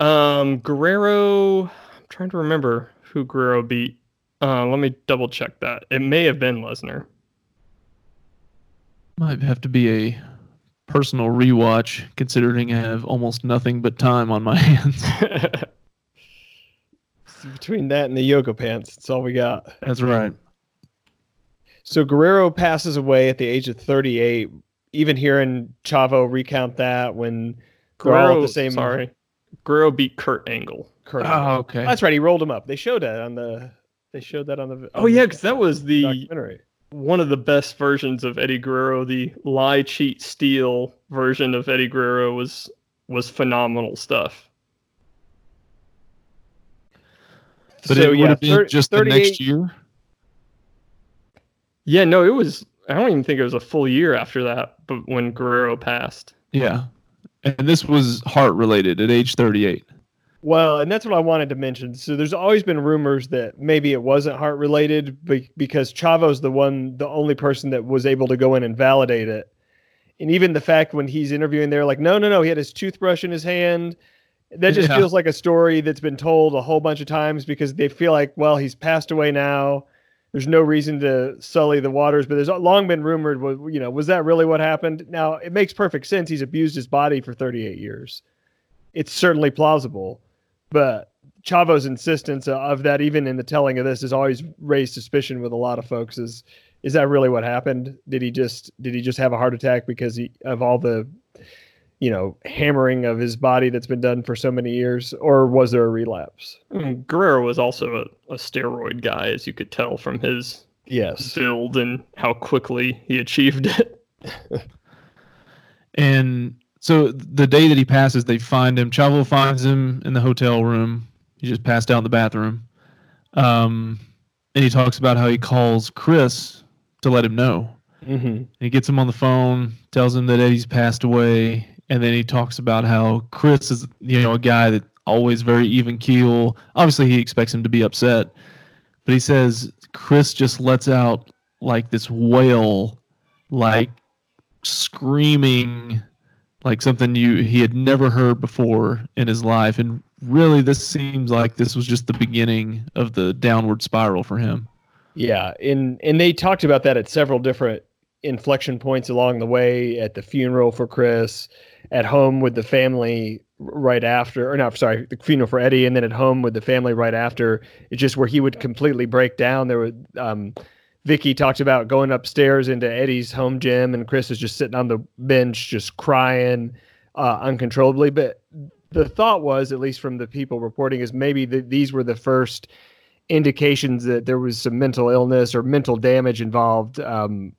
Um, Guerrero, I'm trying to remember who Guerrero beat. Uh, let me double check that. It may have been Lesnar. Might have to be a personal rewatch, considering I have almost nothing but time on my hands. Between that and the yoga pants, that's all we got. That's right. So Guerrero passes away at the age of 38. Even hearing Chavo recount that when they're all at Guerrero, the same. sorry, Guerrero beat Kurt Angle. Kurt- Oh, okay. That's right. He rolled him up. They showed that on the. They showed that on the. Oh yeah, because that was the documentary. One of the best versions of Eddie Guerrero. The lie, cheat, steal version of Eddie Guerrero was was phenomenal stuff. but so it would yeah, have been thir- just the 38 next year. Yeah, no, it was. I don't even think it was a full year after that, but when Guerrero passed. Yeah. And this was heart related at age 38. Well, and that's what I wanted to mention. So there's always been rumors that maybe it wasn't heart related be- because Chavo's the one, the only person that was able to go in and validate it. And even the fact when he's interviewing there, like, no, no, no, he had his toothbrush in his hand. That just Yeah. feels like a story that's been told a whole bunch of times because they feel like, well, he's passed away now. There's no reason to sully the waters, but there's long been rumored, you know, was that really what happened? Now, it makes perfect sense. He's abused his body for 38 years. It's certainly plausible, but Chavo's insistence of that, even in the telling of this, has always raised suspicion with a lot of folks. Is is that really what happened? Did he just did he just have a heart attack because he of all the you know hammering of his body that's been done for so many years, or was there a relapse? I mean, Guerrero was also a, a steroid guy, as you could tell from his Yes. build and how quickly he achieved it. And so the day that he passes, they find him. Chavo finds him in the hotel room. He just passed out in the bathroom. Um, and he talks about how he calls Chris to let him know. Mm-hmm. And he gets him on the phone, tells him that Eddie's passed away, and then he talks about how Chris is, you know, a guy that always very even keel. Obviously, he expects him to be upset, but he says Chris just lets out like this wail, like screaming, like something you he had never heard before in his life, and really, this seems like this was just the beginning of the downward spiral for him. Yeah, and and they talked about that at several different inflection points along the way at the funeral for Chris, at home with the family right after, or not, sorry, the funeral for Eddie, and then at home with the family right after. It's just where he would completely break down. There would, um, Vickie talked about going upstairs into Eddie's home gym, and Chris is just sitting on the bench, just crying uh, uncontrollably. But the thought was, at least from the people reporting, is maybe that these were the first indications that there was some mental illness or mental damage involved um,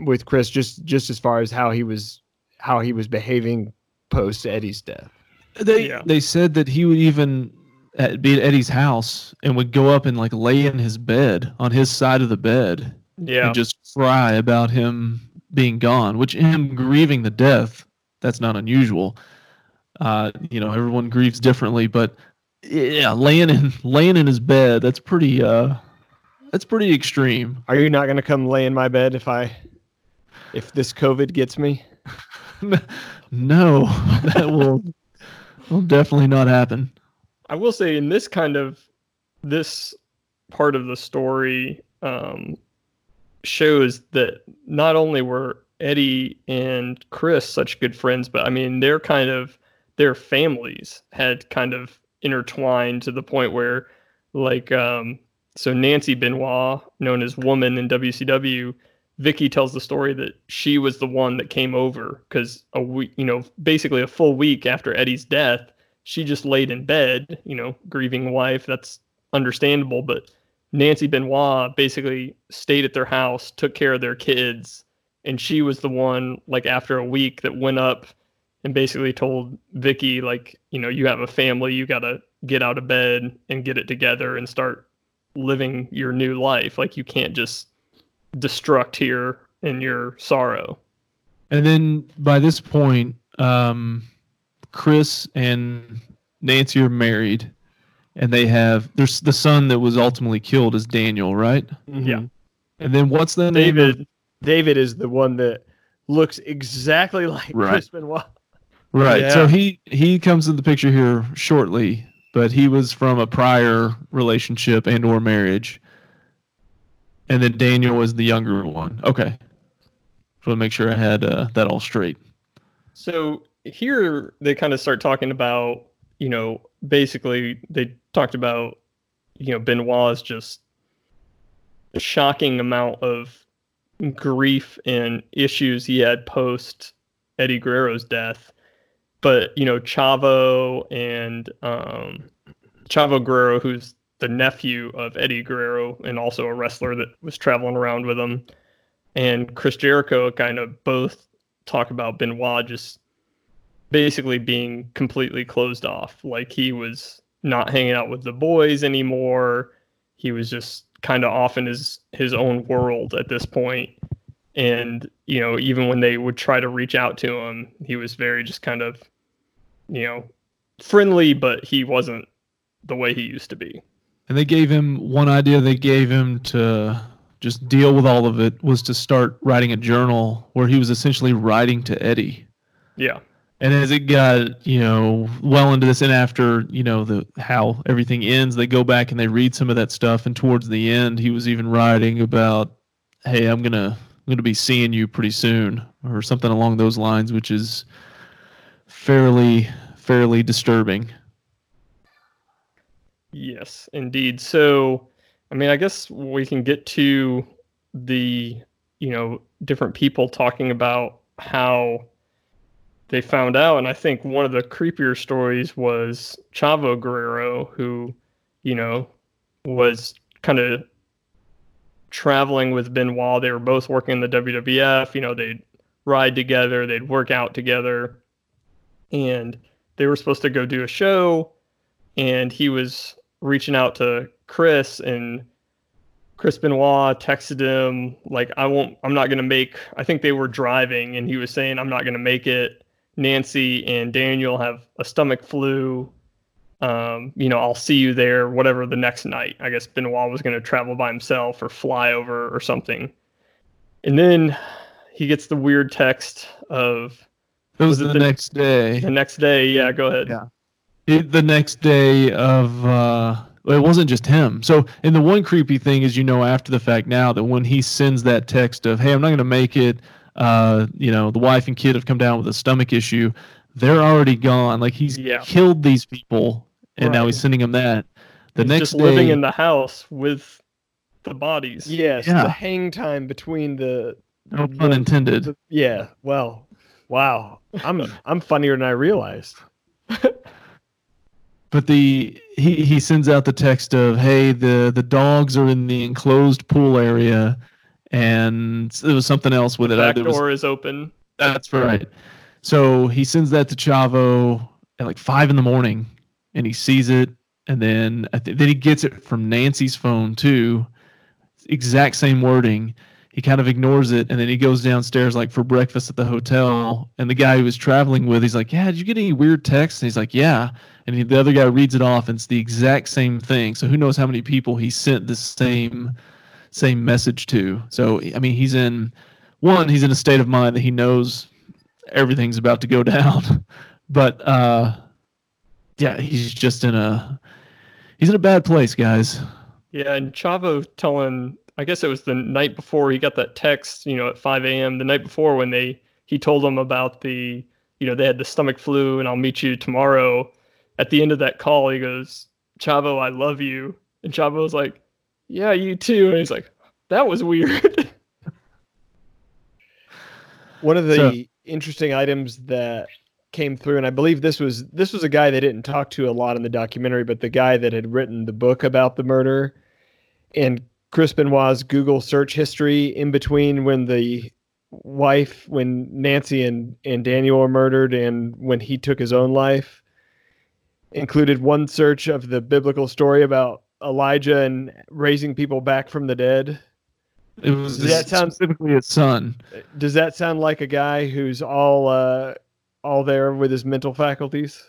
with Chris, just just as far as how he was how he was behaving post Eddie's death. They Yeah. they said that he would even at, be at Eddie's house and would go up and like lay in his bed on his side of the bed Yeah. and just cry about him being gone, which him grieving the death that's not unusual. Uh, you know, everyone grieves differently, but yeah, laying in laying in his bed that's pretty uh that's pretty extreme. Are you not going to come lay in my bed if I if this COVID gets me? no, that will will definitely not happen. I will say in this kind of this part of the story um, shows that not only were Eddie and Chris such good friends, but I mean they're kind of their families had kind of intertwined to the point where like um, so Nancy Benoit, known as Woman in WCW, Vickie tells the story that she was the one that came over because a week, you know, basically a full week after Eddie's death, she just laid in bed, you know, grieving wife. That's understandable. But Nancy Benoit basically stayed at their house, took care of their kids, and she was the one, like after a week, that went up and basically told Vickie, like, you know, you have a family, you gotta get out of bed and get it together and start living your new life. Like you can't just destruct here in your sorrow. And then by this point, um, Chris and Nancy are married, and they have there's the son that was ultimately killed is Daniel, right? Yeah. And then what's the name? David, David is the one that looks exactly like Right. Chris Benoit. right. So he he comes in the picture here shortly, but he was from a prior relationship and or marriage. And then Daniel was the younger one. Okay. So to make sure I had uh, that all straight. So here they kind of start talking about, you know, basically they talked about, you know, Benoit's just shocking amount of grief and issues he had post Eddie Guerrero's death. But, you know, Chavo and um, Chavo Guerrero, who's the nephew of Eddie Guerrero and also a wrestler that was traveling around with him, and Chris Jericho kind of both talk about Benoit just basically being completely closed off. Like he was not hanging out with the boys anymore. He was just kind of off in his his own world at this point. And you know, even when they would try to reach out to him, he was very just kind of, you know, friendly, but he wasn't the way he used to be. And they gave him one idea they gave him to just deal with all of it was to start writing a journal where he was essentially writing to Eddie. Yeah. And as it got, you know, well into this, and after, you know, the how everything ends, they go back and they read some of that stuff. And towards the end, he was even writing about, "Hey, I'm gonna, I'm gonna be seeing you pretty soon," or something along those lines, which is fairly, fairly disturbing. Yes, indeed. So, I mean, I guess we can get to the, you know, different people talking about how they found out. And I think one of the creepier stories was Chavo Guerrero, who, you know, was kind of traveling with Benoit. They were both working in the WWF. You know, they'd ride together, they'd work out together. And they were supposed to go do a show. And he was reaching out to Chris and Chris Benoit texted him like I won't I'm not gonna make I think they were driving and he was saying I'm not gonna make it Nancy and Daniel have a stomach flu. Um, you know, I'll see you there, whatever the next night. I guess Benoit was going to travel by himself or fly over or something. And then he gets the weird text of. It was, was the, it the, next day. The next day, yeah, go ahead. Yeah. It, the next day of. Uh, it wasn't just him. So, and the one creepy thing is, you know, after the fact now that when he sends that text of, hey, I'm not going to make it uh, you know, the wife and kid have come down with a stomach issue. They're already gone. Like he's yeah. killed these people, and right. now he's sending them that. The he's next just day, living in the house with the bodies. Yes, yeah. the hang time between the. No pun the, intended. The, yeah. Well, wow. I'm I'm funnier than I realized. but the he he sends out the text of hey the the dogs are in the enclosed pool area and it was something else with the it. Back door was, is open. That's right. So he sends that to Chavo at like five in the morning, and he sees it, and then th- then he gets it from Nancy's phone too. Exact same wording. He kind of ignores it, and then he goes downstairs like for breakfast at the hotel. And the guy he was traveling with, he's like, "Yeah, did you get any weird texts?" And he's like, "Yeah." And he, the other guy reads it off, and it's the exact same thing. So who knows how many people he sent the same same message to. So I mean, he's in one, he's in a state of mind that he knows everything's about to go down, but uh, yeah, he's just in a he's in a bad place, guys. Yeah, and Chavo telling, I guess it was the night before he got that text, you know, at 5 a.m. The night before when they he told them about the, you know, they had the stomach flu, and I'll meet you tomorrow. At the end of that call, he goes, Chavo, I love you. And Chavo like, yeah, you too. And he's like, that was weird. One of the so, interesting items that came through, and I believe this was this was a guy they didn't talk to a lot in the documentary, but the guy that had written the book about the murder and Chris Benoit's Google search history in between when the wife, when Nancy and, and Daniel were murdered and when he took his own life, included one search of the biblical story about Elijah and raising people back from the dead. It was does that sound specifically his son. Does that sound like a guy who's all uh, all there with his mental faculties?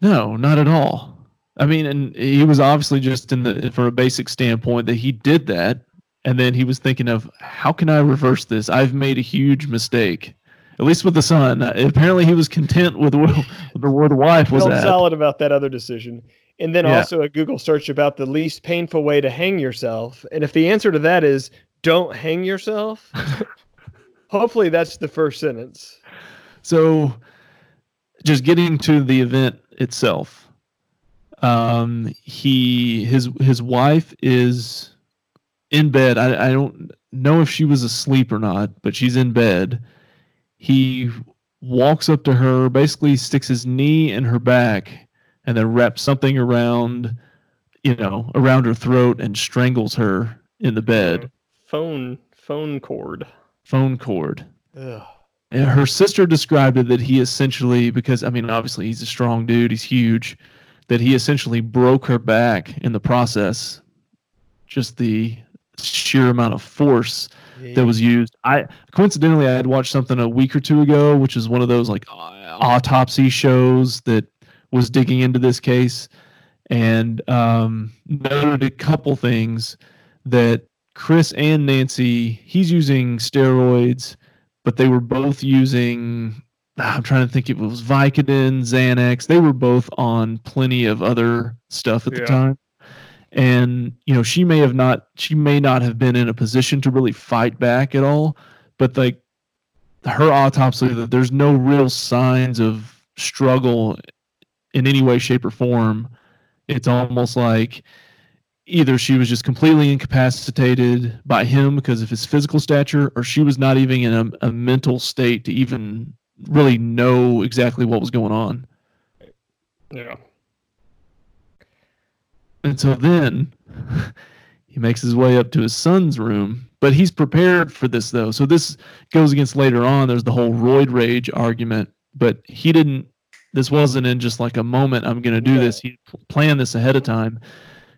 No, not at all. I mean, and he was obviously just in the from a basic standpoint that he did that, and then he was thinking of how can I reverse this? I've made a huge mistake. At least with the son. Apparently, he was content with where, where the wife was at. solid about that other decision and then yeah. also a Google search about the least painful way to hang yourself. And if the answer to that is don't hang yourself, hopefully that's the first sentence. So, just getting to the event itself. Um, he his his wife is in bed. I, I don't know if she was asleep or not, but she's in bed. He walks up to her, basically sticks his knee in her back, and then wraps something around, you know, around her throat and strangles her in the bed. Phone phone cord. Phone cord. Ugh. And her sister described it that he essentially, because I mean, obviously he's a strong dude, he's huge, that he essentially broke her back in the process. Just the sheer amount of force yeah. that was used. I coincidentally I had watched something a week or two ago, which is one of those like autopsy shows that was digging into this case and um, noted a couple things that Chris and Nancy, he's using steroids, but they were both using I'm trying to think. If it was Vicodin, Xanax. They were both on plenty of other stuff at the Yeah. time, and you know she may have not. She may not have been in a position to really fight back at all. But like her autopsy, that there's no real signs of struggle in any way, shape, or form. It's almost like either she was just completely incapacitated by him because of his physical stature, or she was not even in a, a mental state to even really know exactly what was going on. Yeah. And so then he makes his way up to his son's room, but he's prepared for this though. So this goes against later on. There's the whole roid rage argument, but he didn't. This wasn't in just like a moment. I'm going to do No. this. He planned this ahead of time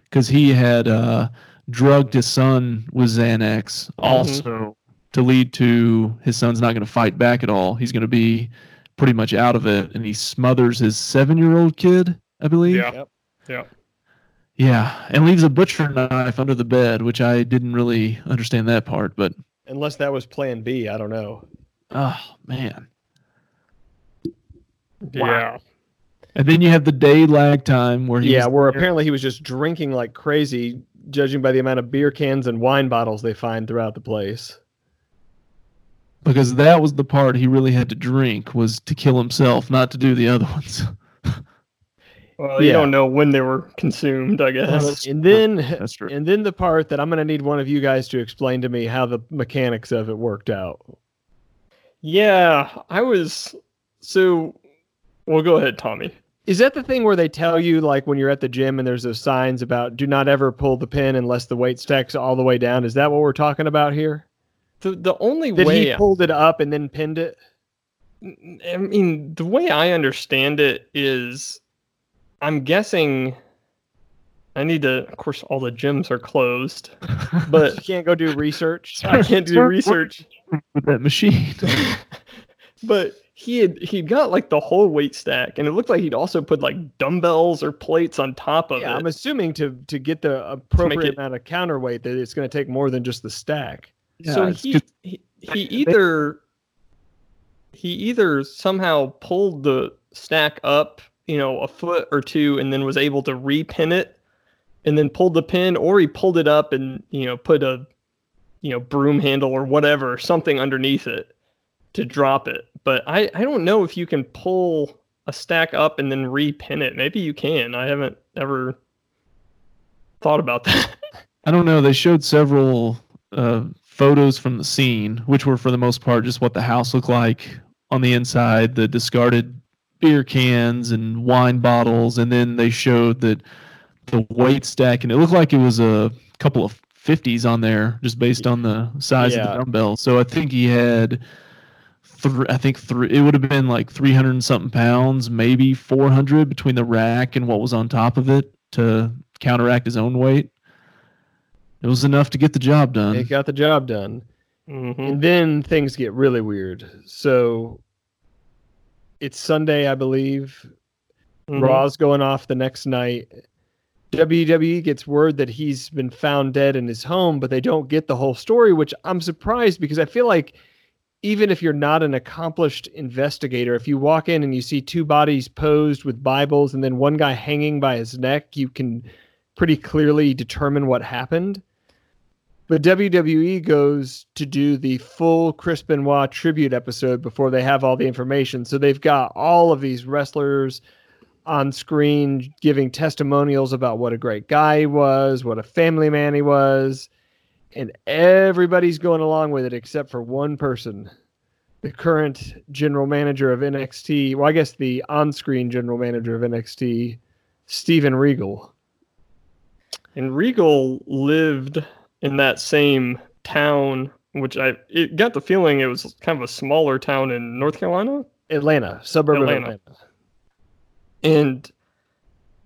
because he had uh, drugged his son with Xanax also to lead to his son's not going to fight back at all. He's going to be pretty much out of it, and he smothers his seven-year-old kid, I believe. Yeah. Yep. Yeah. Yeah, and leaves a butcher knife under the bed, which I didn't really understand that part, but Unless that was Plan B, I don't know. oh man. Yeah. And then you have the day lag time where he's Yeah, where apparently he was just drinking like crazy, judging by the amount of beer cans and wine bottles they find throughout the place. because that was the part he really had to drink was to kill himself, not to do the other ones. Well, you Yeah. don't know when they were consumed, I guess. that's And then That's true. and then the part that I'm going to need one of you guys to explain to me how the mechanics of it worked out. Yeah, I was so. Well, go ahead, Tommy. Is that the thing where they tell you like when you're at the gym and there's those signs about do not ever pull the pin unless the weight stacks all the way down? Is that what we're talking about here? The the only That way he pulled it up and then pinned it? I mean, the way I understand it is, I'm guessing. I need to. Of course, all the gyms are closed, but You but can't go do research. I can't do research. with that machine. but he had he got like the whole weight stack, and it looked like he'd also put like dumbbells or plates on top of Yeah, it. I'm assuming to to get the appropriate it- amount of counterweight that it's going to take more than just the stack. so it's he, 'cause- he he either he either somehow pulled the stack up, you know, a foot or two, and then was able to repin it, and then pulled the pin, or he pulled it up and you know put a you know broom handle or whatever something underneath it to drop it. But I I don't know if you can pull a stack up and then repin it. Maybe you can. I haven't ever thought about that. I don't know. They showed several uh, photos from the scene, which were for the most part just what the house looked like on the inside, the discarded beer cans and wine bottles, and then they showed that the weight stack, and it looked like it was a couple of 50s on there, just based on the size of the dumbbell. So I think he had. Three, I think three. It would have been like three hundred and something pounds, maybe four hundred between the rack and what was on top of it to counteract his own weight. It was enough to get the job done. It got the job done. Mhm. And then things get really weird. So it's Sunday, I believe. Mhm. Raw's going off the next night. WWE gets word that he's been found dead in his home, but they don't get the whole story, which I'm surprised because I feel like even if you're not an accomplished investigator, if you walk in and you see two bodies posed with Bibles and then one guy hanging by his neck, you can pretty clearly determine what happened. But WWE goes to do the full Chris Benoit tribute episode before they have all the information. So they've got all of these wrestlers on screen giving testimonials about what a great guy he was, what a family man he was, and everybody's going along with it except for one person, the current general manager of NXT. Well, I guess the on-screen general manager of NXT, Steven Regal. And Regal lived in that same town, which I it got the feeling it was kind of a smaller town in North Carolina. Atlanta, suburb Atlanta. of Atlanta. And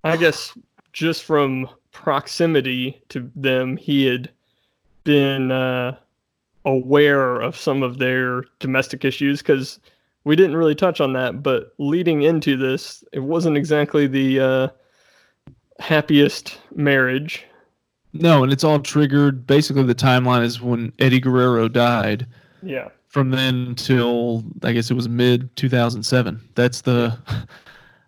I guess just from proximity to them, he had been uh, aware of some of their domestic issues because we didn't really touch on that. But leading into this, it wasn't exactly the uh, happiest marriage. No, and it's all triggered. Basically, the timeline is when Eddie Guerrero died. Yeah. from then till I guess it was mid 2007. That's the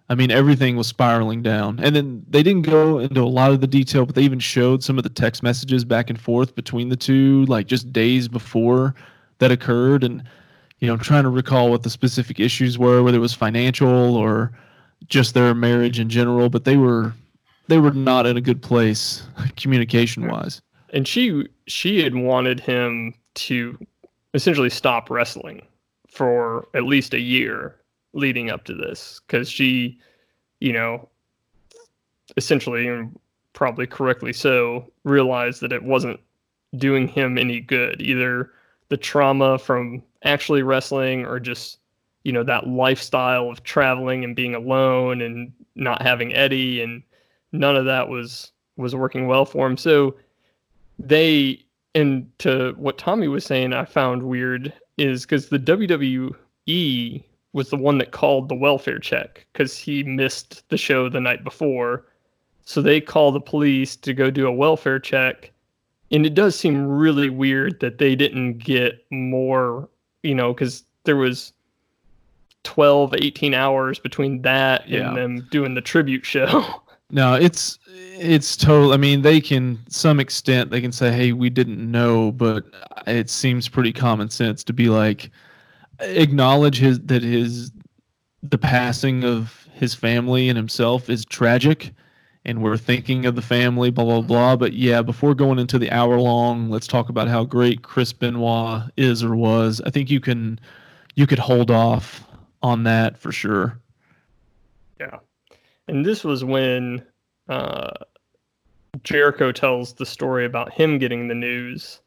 I mean everything was spiraling down. And then they didn't go into a lot of the detail, but they even showed some of the text messages back and forth between the two like just days before that occurred and you know, trying to recall what the specific issues were, whether it was financial or just their marriage in general, but they were they were not in a good place communication wise. And she she had wanted him to essentially stop wrestling for at least a year leading up to this because she, you know, essentially and probably correctly so realized that it wasn't doing him any good either the trauma from actually wrestling or just you know that lifestyle of traveling and being alone and not having Eddie and none of that was was working well for him. So they and to what Tommy was saying, I found weird is because the WWE was the one that called the welfare check because he missed the show the night before. So they call the police to go do a welfare check. And it does seem really weird that they didn't get more, you know, because there was 12, 18 hours between that Yeah. and them doing the tribute show. No, it's it's total. I mean, they can some extent they can say, "Hey, we didn't know," but it seems pretty common sense to be like acknowledge his that his the passing of his family and himself is tragic, and we're thinking of the family, blah blah blah. But yeah, before going into the hour long, let's talk about how great Chris Benoit is or was. I think you can you could hold off on that for sure. Yeah. And this was when uh, Jericho tells the story about him getting the news.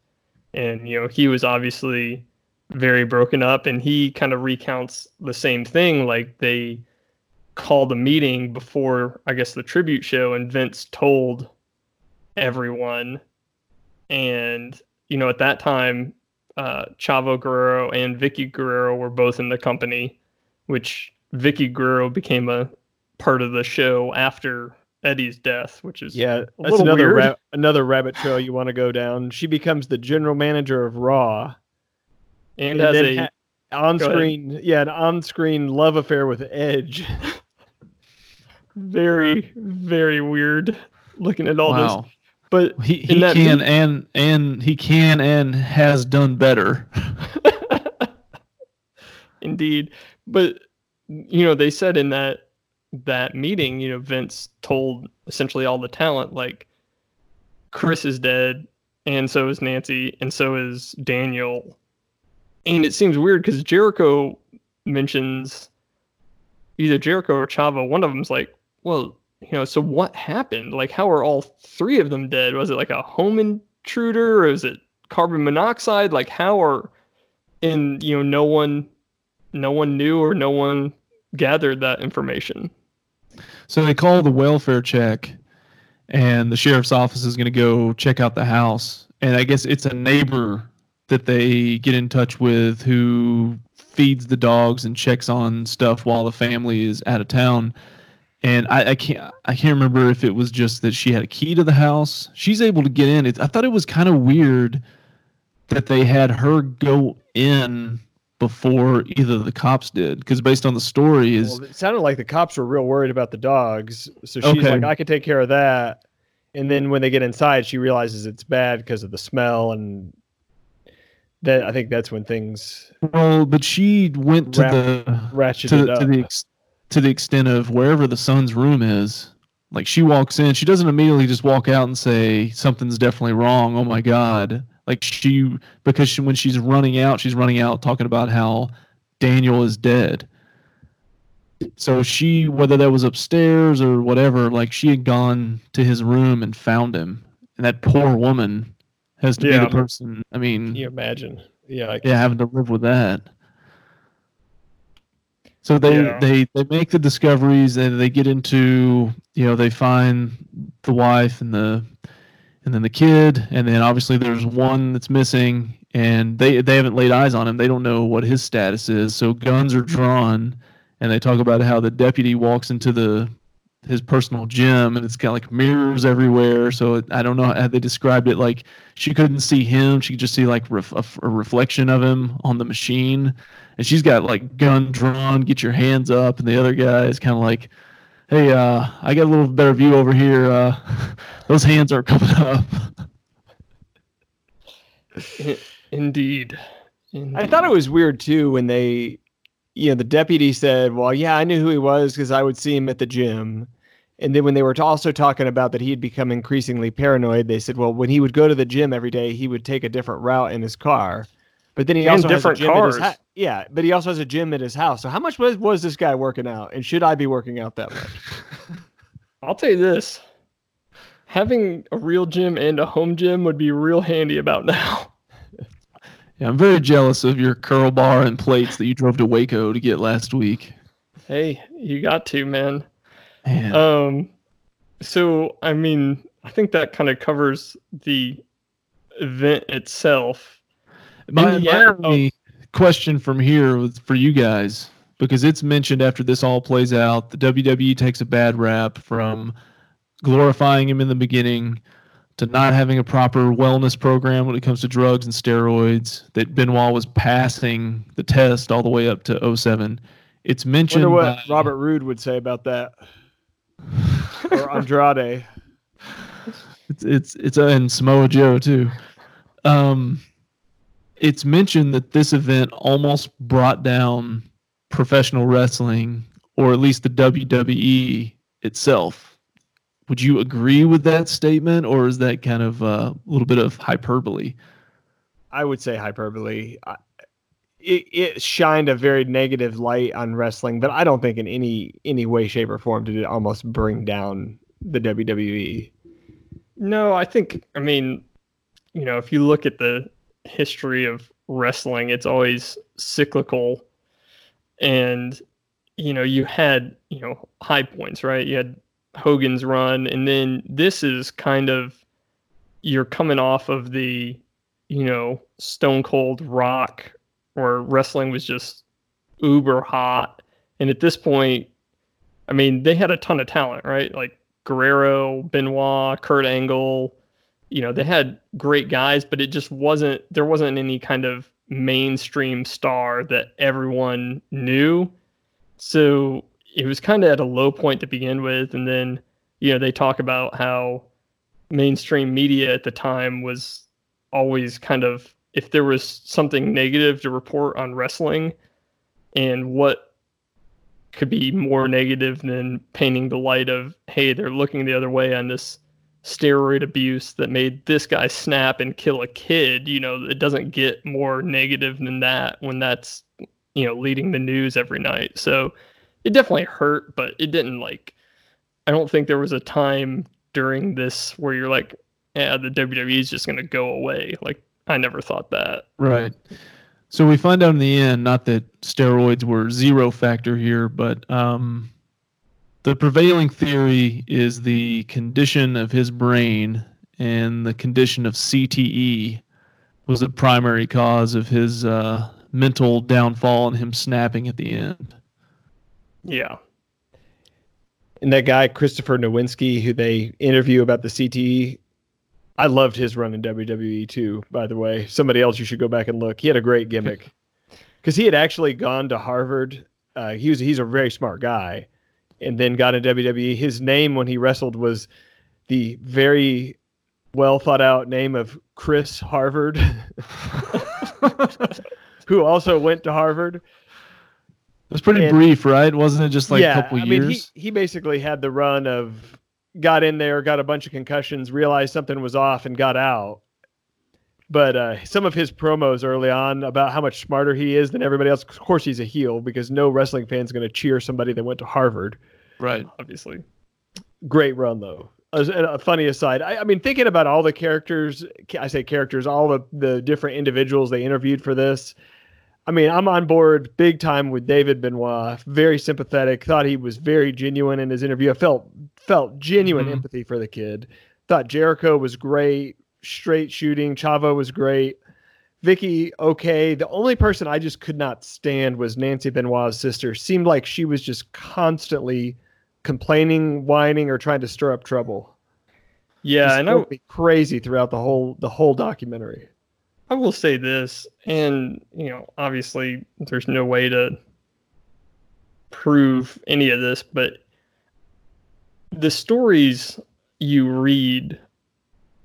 And, you know, he was obviously very broken up. And he kind of recounts the same thing. Like they called a meeting before, I guess, the tribute show, and Vince told everyone. And, you know, at that time, uh, Chavo Guerrero and Vickie Guerrero were both in the company, which Vickie Guerrero became a part of the show after Eddie's death, which is Yeah, a that's little another ra- another rabbit trail you want to go down. She becomes the general manager of Raw, and has a ha- on-screen, yeah, an on-screen love affair with Edge. very, very weird looking at all wow. this. But He, he can meet- and and he can and has done better. Indeed. But you know, they said in that that meeting, you know, Vince told essentially all the talent like Chris is dead and so is Nancy and so is Daniel. And it seems weird cuz Jericho mentions either Jericho or Chavo. one of them's like, "Well, you know, so what happened? Like how are all three of them dead? Was it like a home intruder or is it carbon monoxide? Like how are and you know, no one no one knew or no one gathered that information. So they call the welfare check, and the sheriff's office is going to go check out the house. And I guess it's a neighbor that they get in touch with who feeds the dogs and checks on stuff while the family is out of town. And I, I can't I can't remember if it was just that she had a key to the house. She's able to get in. It, I thought it was kind of weird that they had her go in before either of the cops did because based on the story is Well, it sounded like the cops were real worried about the dogs, so she's Okay. like, "I can take care of that." And then when they get inside, she realizes it's bad because of the smell, and that I think that's when things Well, but she went to Wrap- the to, to the ex, to the extent of wherever the son's room is. Like she walks in, she doesn't immediately just walk out and say something's definitely wrong. Oh my god! Like she because she, when she's running out, she's running out talking about how Daniel is dead. So she, whether that was upstairs or whatever, like she had gone to his room and found him, and that poor woman has to Yeah. be the person. I mean, Can you imagine? Yeah, yeah, having to live with that. So they Yeah. they they make the discoveries and they get into you know they find the wife and the and then the kid and then obviously there's one that's missing and they they haven't laid eyes on him they don't know what his status is so guns are drawn and they talk about how the deputy walks into the his personal gym, and it's got like mirrors everywhere. So it, I don't know how they described it. Like she couldn't see him; she could just see like ref, a, a reflection of him on the machine. And she's got like gun drawn, get your hands up, and the other guy is kind of like, "Hey, uh, I got a little better view over here. Uh, those hands are coming up." Indeed. Indeed. I thought it was weird too when they, you know, the deputy said, "Well, yeah, I knew who he was because I would see him at the gym." And then when they were also talking about that he had become increasingly paranoid, they said, "Well, when he would go to the gym every day, he would take a different route in his car." But then he And also different has a gym at his cars. ha- yeah, but he also has a gym at his house. So how much was was this guy working out? And should I be working out that much? I'll tell you this. Having a real gym and a home gym would be real handy about now. Yeah, I'm very jealous of your curl bar and plates that you drove to Waco to get last week. Hey, you got to, man. Man. Um so I mean, I think that kind of covers the event itself. My, my only question from here for you guys because it's mentioned after this all plays out, the WWE takes a bad rap from glorifying him in the beginning to not having a proper wellness program when it comes to drugs and steroids. That Benoit was passing the test all the way up to 07. It's mentioned Wonder what by- Robert Roode would say about that, or Andrade. It's it's it's uh, and Samoa Joe too. Um, it's mentioned that this event almost brought down professional wrestling, or at least the WWE itself. Would you agree with that statement, or is that kind of uh, a little bit of hyperbole? I would say hyperbole. I- It, it shined a very negative light on wrestling, but I don't think in any any way, shape, or form did it almost bring down the. WWE. No, I think I mean, you know, if you look at the history of wrestling, it's always cyclical. And you know, you had, you know, high points, right? You had Hogan's run and then this is kind of you're coming off of the, you know, Stone Cold Rock where wrestling was just uber hot. And at this point, I mean, they had a ton of talent, right? Like Guerrero, Benoit, Kurt Angle, you know, they had great guys, but it just wasn't there wasn't any kind of mainstream star that everyone knew. So it was kind of at a low point to begin with and then, you know, they talk about how mainstream media at the time was always kind of if there was something negative to report on wrestling and what could be more negative than painting the light of hey they're looking the other way on this steroid abuse that made this guy snap and kill a kid you know it doesn't get more negative than that when that's you know leading the news every night. So it definitely hurt but it didn't like i don't think there was a time during this where you're like yeah the wwe is just going to go away like i never thought that Right. So we find out in the end, not that steroids were zero factor here, but um, the prevailing theory is the condition of his brain and the condition of CTE was the primary cause of his uh, mental downfall and him snapping at the end. Yeah And that guy Christopher Nowinski, who they interview about the CTE, I loved his run in WWE too. By the way, somebody else you should go back and look. He had a great gimmick because he had actually gone to Harvard. Uh, he was he's a very smart guy, and then got in WWE. His name when he wrestled was the very well thought out name of Chris Harvard, who also went to Harvard. It was pretty And- brief, right? Wasn't it just like a couple I years? mean, he, he basically had the run of got in there, got a bunch of concussions, realized something was off, and got out. But uh, some of his promos early on about how much smarter he is than everybody else. Of course, he's a heel because no wrestling fan's going to cheer somebody that went to Harvard. right. obviously Great run though. As a, a funny aside, I, I mean, thinking about all the characters, I say characters, all the the different individuals they interviewed for this. I mean, I'm on board big time with David Benoit. Very sympathetic. Thought he was very genuine in his interview. I felt felt genuine Mhm. empathy for the kid. Thought Jericho was great. Straight shooting. Chavo was great. Vickie, okay. The only person I just could not stand was Nancy Benoit's sister. Seemed like she was just constantly complaining, whining, or trying to stir up trouble. Yeah, Just I, me crazy throughout the whole the whole documentary. I will say this, and you know, obviously, there's no way to prove any of this, but the stories you read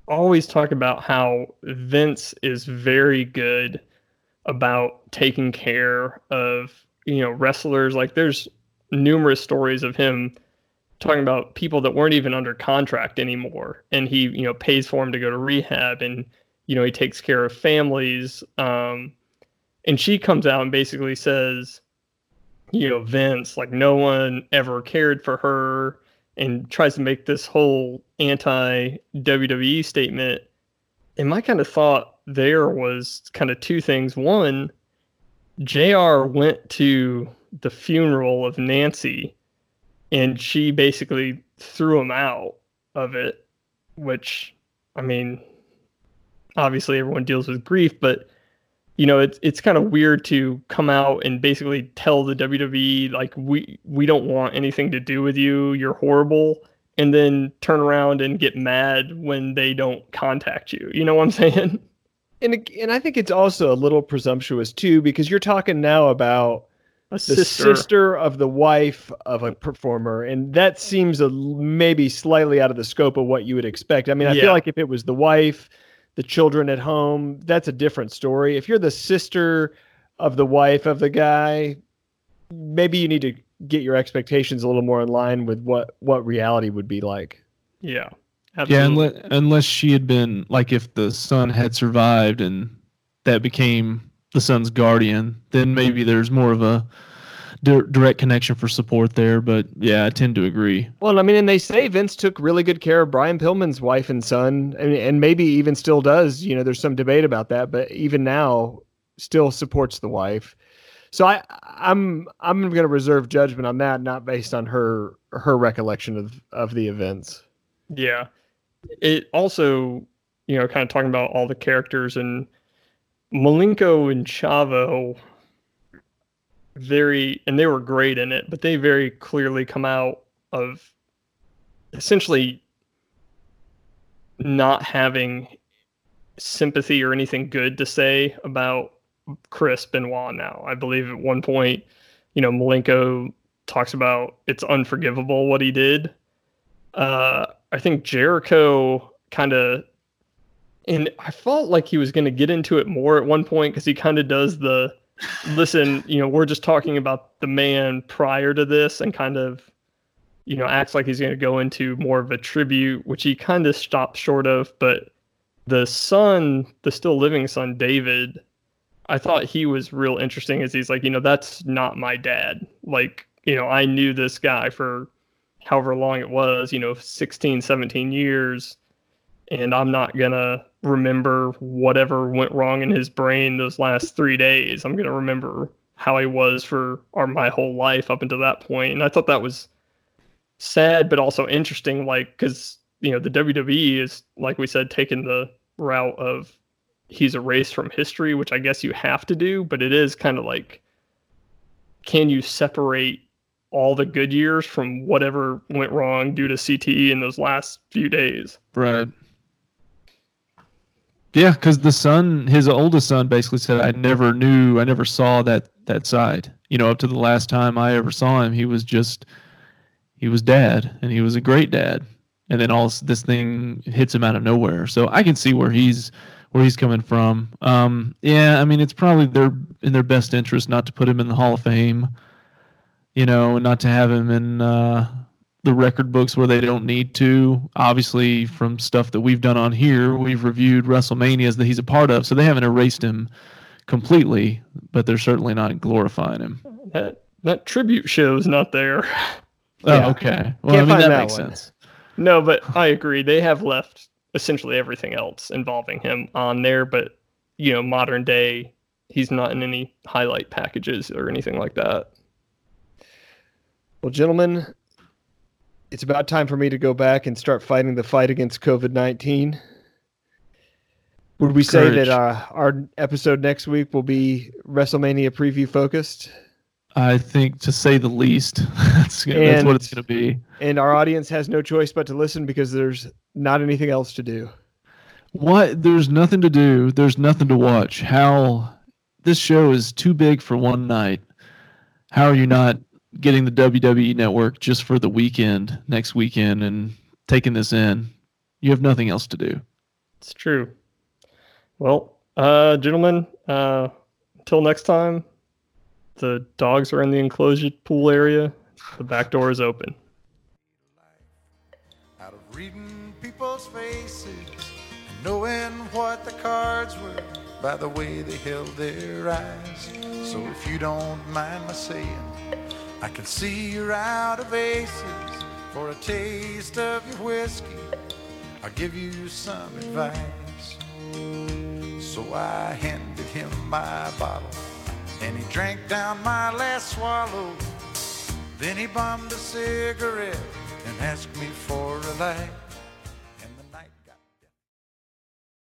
always talk about how Vince is very good about taking care of you know wrestlers. Like, there's numerous stories of him talking about people that weren't even under contract anymore, and he you know pays for them to go to rehab and you know he takes care of families um and she comes out and basically says you know vince like no one ever cared for her and tries to make this whole anti wwe statement. And my kind of thought there was kind of two things. One jr went to the funeral of nancy and she basically threw him out of it which i mean obviously everyone deals with grief, but you know, it's it's kind of weird to come out and basically tell the WWE like we we don't want anything to do with you, you're horrible, and then turn around and get mad when they don't contact you. You know what I'm saying? And and I think it's also a little presumptuous too because you're talking now about A the sister. sister. of the wife of a performer, and that seems a maybe slightly out of the scope of what you would expect. I mean, I Yeah. feel like if it was the wife, the children at home, that's a different story. If you're the sister of the wife of the guy, maybe you need to get your expectations a little more in line with what what reality would be like. Yeah. Yeah, unless, unless she had been like if the son had survived and that became the son's guardian, then maybe there's more of a di- direct connection for support there. But yeah, I tend to agree. Well, I mean, and they say Vince took really good care of Brian Pillman's wife and son, and, and maybe even still does. You know, there's some debate about that, but even now, still supports the wife. So I, I'm, I'm going to reserve judgment on that, not based on her, her recollection of, of the events. Yeah. It also, you know, kind of talking about all the characters and Malenko and Chavo very and they were great in it, but they very clearly come out of essentially not having sympathy or anything good to say about Chris Benoit now. I believe at one point, you know, Malenko talks about it's unforgivable what he did. Uh, I think Jericho kind of, and I felt like he was going to get into it more at one point because he kind of does the listen, you know, we're just talking about the man prior to this and kind of, you know, acts like he's going to go into more of a tribute, which he kind of stops short of. But the son, the still living son, David, I thought he was real interesting as he's like, you know, that's not my dad. Like, you know, I knew this guy for however long it was, you know, 16, 17 years. And I'm not to remember whatever went wrong in his brain those last three days. I'm to remember how he was for or my whole life up until that point. And I thought that was sad, but also interesting, like, because, you know, the WWE is, like we said, taking the route of he's erased from history, which I guess you have to do, but it is kind of like, can you separate all the good years from whatever went wrong due to CTE in those last few days? Right. Yeah, because the son, his oldest son, basically said, "I never knew, I never saw that that side. You know, up to the last time I ever saw him, he was just, he was dad, and he was a great dad. And then all this, thing hits him out of nowhere. So I can see where he's where he's coming from. Um, yeah, I mean, it's probably their in their best interest not to put him in the Hall of Fame. You know, and not to have him in uh, the record books where they don't need to. Obviously, from stuff that we've done on here, we've reviewed WrestleManias that he's a part of, so they haven't erased him completely, but they're certainly not glorifying him. That that tribute show's not there. Oh, yeah. Oh, okay. Well, Can't I mean that, that makes one. sense. No, but I agree. They have left essentially everything else involving him on there, but you know, modern day, he's not in any highlight packages or anything like that. Well, gentlemen, it's about time for me to go back and start fighting the fight against COVID 19. Would we say that uh, our episode next week will be WrestleMania preview focused? I think, to say the least. that's, that's And- what it's going to be. And our audience has no choice but to listen because there's not anything else to do. What? There's nothing to do. There's nothing to watch. How? This show is too big for one night. How are you not getting the WWE network just for the weekend, next weekend, and taking this in? You have nothing else to do. It's true. Well, uh, gentlemen, uh, until next time, the dogs are in the enclosure pool area. The back door is open. out of reading people's faces and knowing what the cards were by the way they held their eyes. So if you don't mind my saying, I can see you're out of aces for a taste of your whiskey. I'll give you some advice. So I handed him my bottle and he drank down my last swallow. Then he bummed a cigarette and asked me for a light.